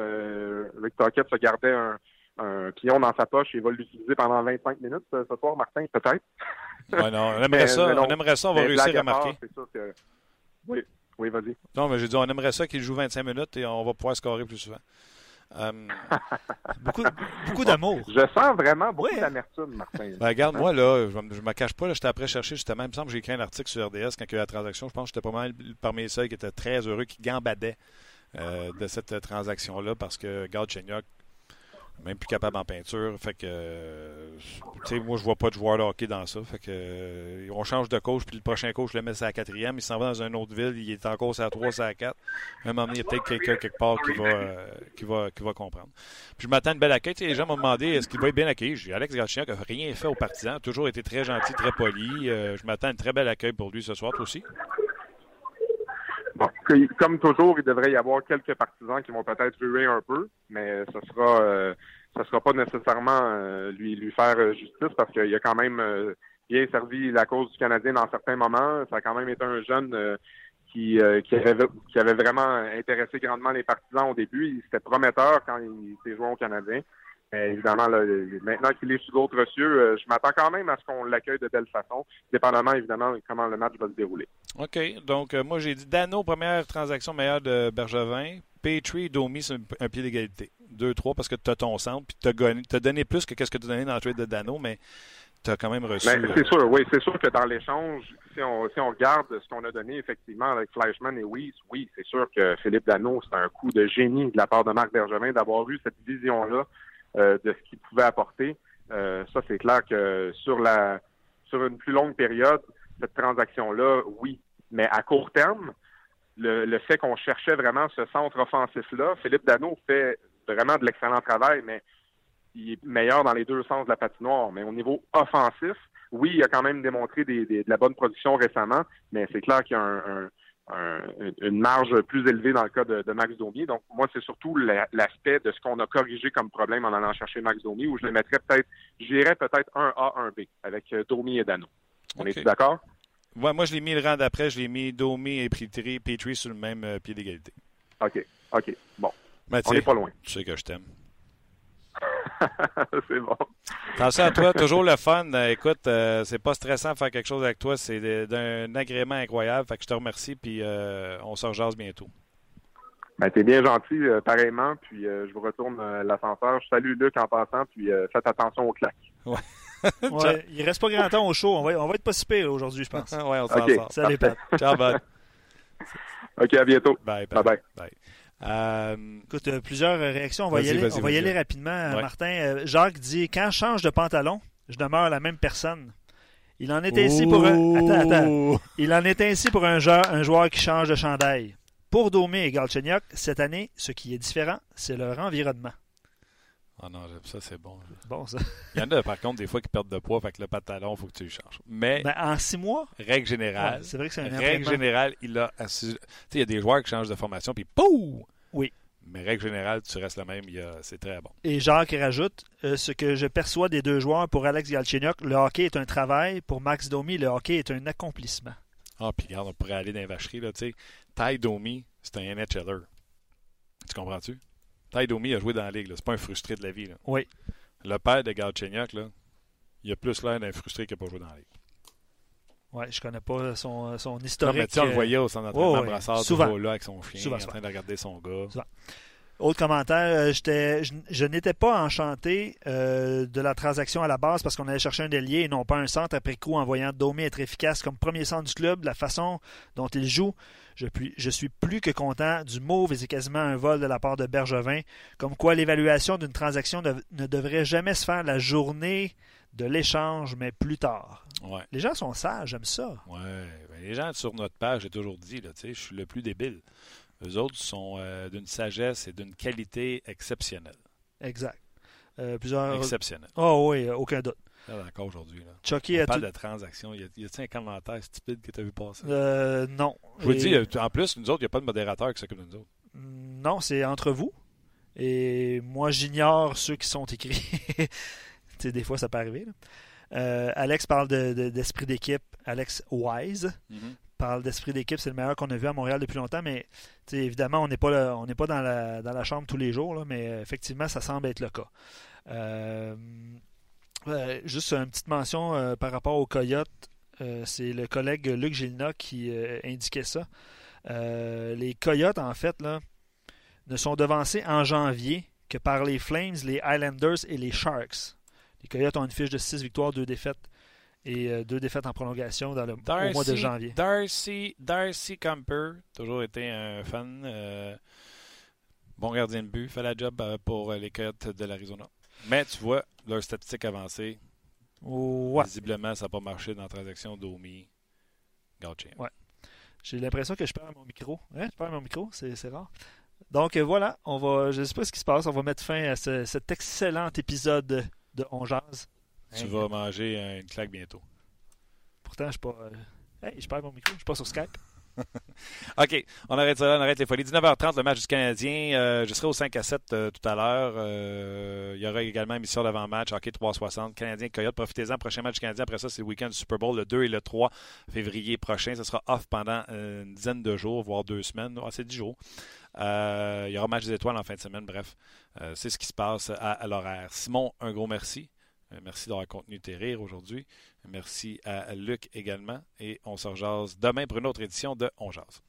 Rick Tockett se gardait un, un pion dans sa poche et va l'utiliser pendant 25 minutes ce, soir, Martin, peut-être? Oui, non, on aimerait ça. on aimerait ça, on va réussir à marquer. Oui. Oui, vas-y. Non, mais j'ai dit, on aimerait ça qu'il joue 25 minutes et on va pouvoir scorer plus souvent. Euh, beaucoup, beaucoup d'amour. Je sens vraiment beaucoup d'amertume, Martin. Ben, regarde, moi, là, je ne me cache pas. J'étais après chercher justement. Il me semble que j'ai écrit un article sur RDS quand il y a eu la transaction. Je pense que j'étais pas mal parmi les seuls qui étaient très heureux, qui gambadaient euh, de cette transaction-là parce que Gard Chenyok même plus capable en peinture. Fait que, euh, tu sais, moi, je vois pas de joueur de hockey dans ça. Fait que, euh, on change de coach, puis le prochain coach le met à la quatrième. Il s'en va dans une autre ville, il est encore à 3, à 4. À un moment donné, il y a peut-être quelqu'un quelque part qui va, euh, qui, va, qui va comprendre. Puis je m'attends à une belle accueil. les gens m'ont demandé est-ce qu'il va être bien accueilli? J'ai Alex Galchenyuk n'a rien fait aux partisans, toujours été très gentil, très poli. je m'attends à une très belle accueil pour lui ce soir, aussi. Comme toujours, il devrait y avoir quelques partisans qui vont peut-être ruer un peu, mais ce sera euh, sera pas nécessairement euh, lui lui faire euh, justice parce qu'il a quand même bien servi la cause du Canadien dans certains moments. Ça a quand même été un jeune qui, qui, avait, qui avait vraiment intéressé grandement les partisans au début. C'était prometteur quand il s'est joué au Canadien. Mais évidemment, là, maintenant qu'il est sous d'autres cieux, je m'attends quand même à ce qu'on l'accueille de belle façon, dépendamment évidemment de comment le match va se dérouler. OK. Donc, moi, j'ai dit Dano, première transaction meilleure de Bergevin. Petrie, Domi, c'est un, pied d'égalité. 2-3 parce que tu as ton centre, puis tu as, donné plus que ce que tu as donné dans le trade de Dano, mais tu as quand même reçu. Ben, c'est sûr, oui. C'est sûr que dans l'échange, si on, si on regarde ce qu'on a donné effectivement avec Fleischmann et Weiss, oui, c'est sûr que Philippe Dano, c'est un coup de génie de la part de Marc Bergevin d'avoir eu cette vision-là euh, de ce qu'il pouvait apporter. Euh, ça, c'est clair que sur la sur une plus longue période, cette transaction-là, oui. Mais à court terme, le, fait qu'on cherchait vraiment ce centre offensif-là, Philippe Dano fait vraiment de l'excellent travail, mais il est meilleur dans les deux sens de la patinoire. Mais au niveau offensif, oui, il a quand même démontré de la bonne production récemment, mais c'est clair qu'il y a une marge plus élevée dans le cas de, Max Domi. Donc, moi, c'est surtout l'aspect de ce qu'on a corrigé comme problème en allant chercher Max Domi, où je le mettrais peut-être, j'irais peut-être un A, un B avec euh, Domi et Dano. On est d'accord? moi, je l'ai mis le rang d'après, je l'ai mis Domi et Petrie, Petrie sur le même euh, pied d'égalité. OK. OK. Bon. On n'est pas loin. Tu sais que je t'aime. c'est bon. Attention à toi, toujours le fun. Euh, écoute, euh, c'est pas stressant de faire quelque chose avec toi. C'est d'un agrément incroyable. Fait que je te remercie, puis on se rejase bientôt. Ben, t'es bien gentil, pareillement. Puis je vous retourne l'ascenseur. Je salue Luc en passant, puis faites attention aux claques. Ouais. ouais, il reste pas grand temps au show. On va, on va être pas si pire aujourd'hui, je pense. ouais, on s'en sort. Salut, Pat. Ciao, bye. OK, à bientôt. Bye, bye. bye. bye. Euh... Écoute, euh, plusieurs réactions. On va y aller, on va y aller rapidement, Martin. Euh, Jacques dit Quand je change de pantalon, je demeure la même personne. Il en est ainsi pour un. Attends, attends. Il en est ainsi pour un joueur, un joueur qui change de chandail. Pour Domi et Galchenyuk, cette année, ce qui est différent, c'est leur environnement. Ah non, ça, c'est bon. Bon, ça. Il y en a, par contre, des fois qui perdent de poids, fait que le pantalon, il faut que tu le changes. Mais. Ben, en six mois? Règle générale. c'est vrai que c'est un Règle générale, il a. Tu sais, il y a des joueurs qui changent de formation, puis POUM! Oui. Mais règle générale, tu restes le même, c'est très bon. Et Jacques rajoute euh, ce que je perçois des deux joueurs pour Alex Galchenyuk, le hockey est un travail. Pour Max Domi, le hockey est un accomplissement. Ah, puis regarde, on pourrait aller dans les vacheries, là, tu sais. Ty Domi, c'est un NHLer. Tu comprends-tu? Ty Domi a joué dans la ligue. C'est pas un frustré de la vie. Là. Oui. Le père de Galchenyuk, là, il a plus l'air d'un frustré qu'il n'a pas joué dans la ligue. Oui, je connais pas son, son historique. Non, mais tu on le voyait au centre d'entraînement, oh, Brassard, toujours là avec son chien, souvent, en train de regarder son gars. Souvent. Autre commentaire, euh, je, je n'étais pas enchanté euh, de la transaction à la base parce qu'on allait chercher un délié et non pas un centre après coup en voyant Domi être efficace comme premier centre du club, la façon dont il joue. Je, je suis plus que content du move et c'est quasiment un vol de la part de Bergevin, comme quoi l'évaluation d'une transaction ne, devrait jamais se faire la journée de l'échange, mais plus tard. Les gens sont sages, j'aime ça. Ouais, ben, les gens sur notre page, j'ai toujours dit, là, je suis le plus débile. Les autres sont euh, d'une sagesse et d'une qualité exceptionnelle. Exact. Euh, plusieurs... Exceptionnelle. Oh oui, aucun doute. encore aujourd'hui. Chucky On a parle tout- de transactions. Y a-t-il un commentaire stupide que tu as vu passer? Euh, non. Je vous Et- dis, euh, en plus, nous autres, il n'y a pas de modérateur qui s'occupe de nous autres. Non, c'est entre vous. Et moi, j'ignore ceux qui sont écrits. tu sais, des fois, ça peut arriver. là. Euh, Alex parle de- de- d'esprit d'équipe. Alex Wise parle d'esprit d'équipe. C'est le meilleur qu'on a vu à Montréal depuis longtemps. Mais évidemment, on n'est pas, pas dans, la, dans la chambre tous les jours. mais effectivement, ça semble être le cas. Euh, juste une petite mention euh, par rapport aux Coyotes. Euh, c'est le collègue Luc Gilna qui indiquait ça. Les Coyotes, en fait, ne sont devancés en janvier que par les Flames, les Highlanders et les Sharks. Les Coyotes ont une fiche de 6 victoires, 2 défaites et 2 défaites en prolongation dans le, au mois de janvier. Darcy, Darcy Camper, toujours été un fan. euh, bon gardien de but, fait la job euh, pour euh, les Coyotes de l'Arizona. Mais tu vois, leur statistique avancée, Ouais. visiblement, ça n'a pas marché dans la transaction d'Omi. Gauthier. Ouais. J'ai l'impression que je perds mon micro. Hein, je perds mon micro, c'est rare. Donc euh, voilà, on va, je ne sais pas ce qui se passe, on va mettre fin à ce- cet excellent épisode de On Jase. Tu vas manger euh, une claque bientôt. Pourtant, je suis pas. euh, Hey, je perds mon micro, je suis pas sur Skype. OK, on arrête ça là, on arrête les folies. 19h30, le match du Canadien. Euh, je serai au 5 à 7 euh, tout à l'heure. Euh, il y aura également émission d'avant-match, hockey 360, Canadien Coyote. Profitez-en, prochain match du Canadien. Après ça, c'est le week-end du Super Bowl, le 2 et le 3 février prochain. Ce sera off pendant une dizaine de jours, voire deux semaines. Ah, c'est 10 jours. Il y aura match des étoiles en fin de semaine. Bref, c'est ce qui se passe à, à l'horaire. Simon, un gros merci. Euh, Merci d'avoir contenu tes rires aujourd'hui. Merci à Luc également. Et on se rejase demain pour une autre édition de On Jase.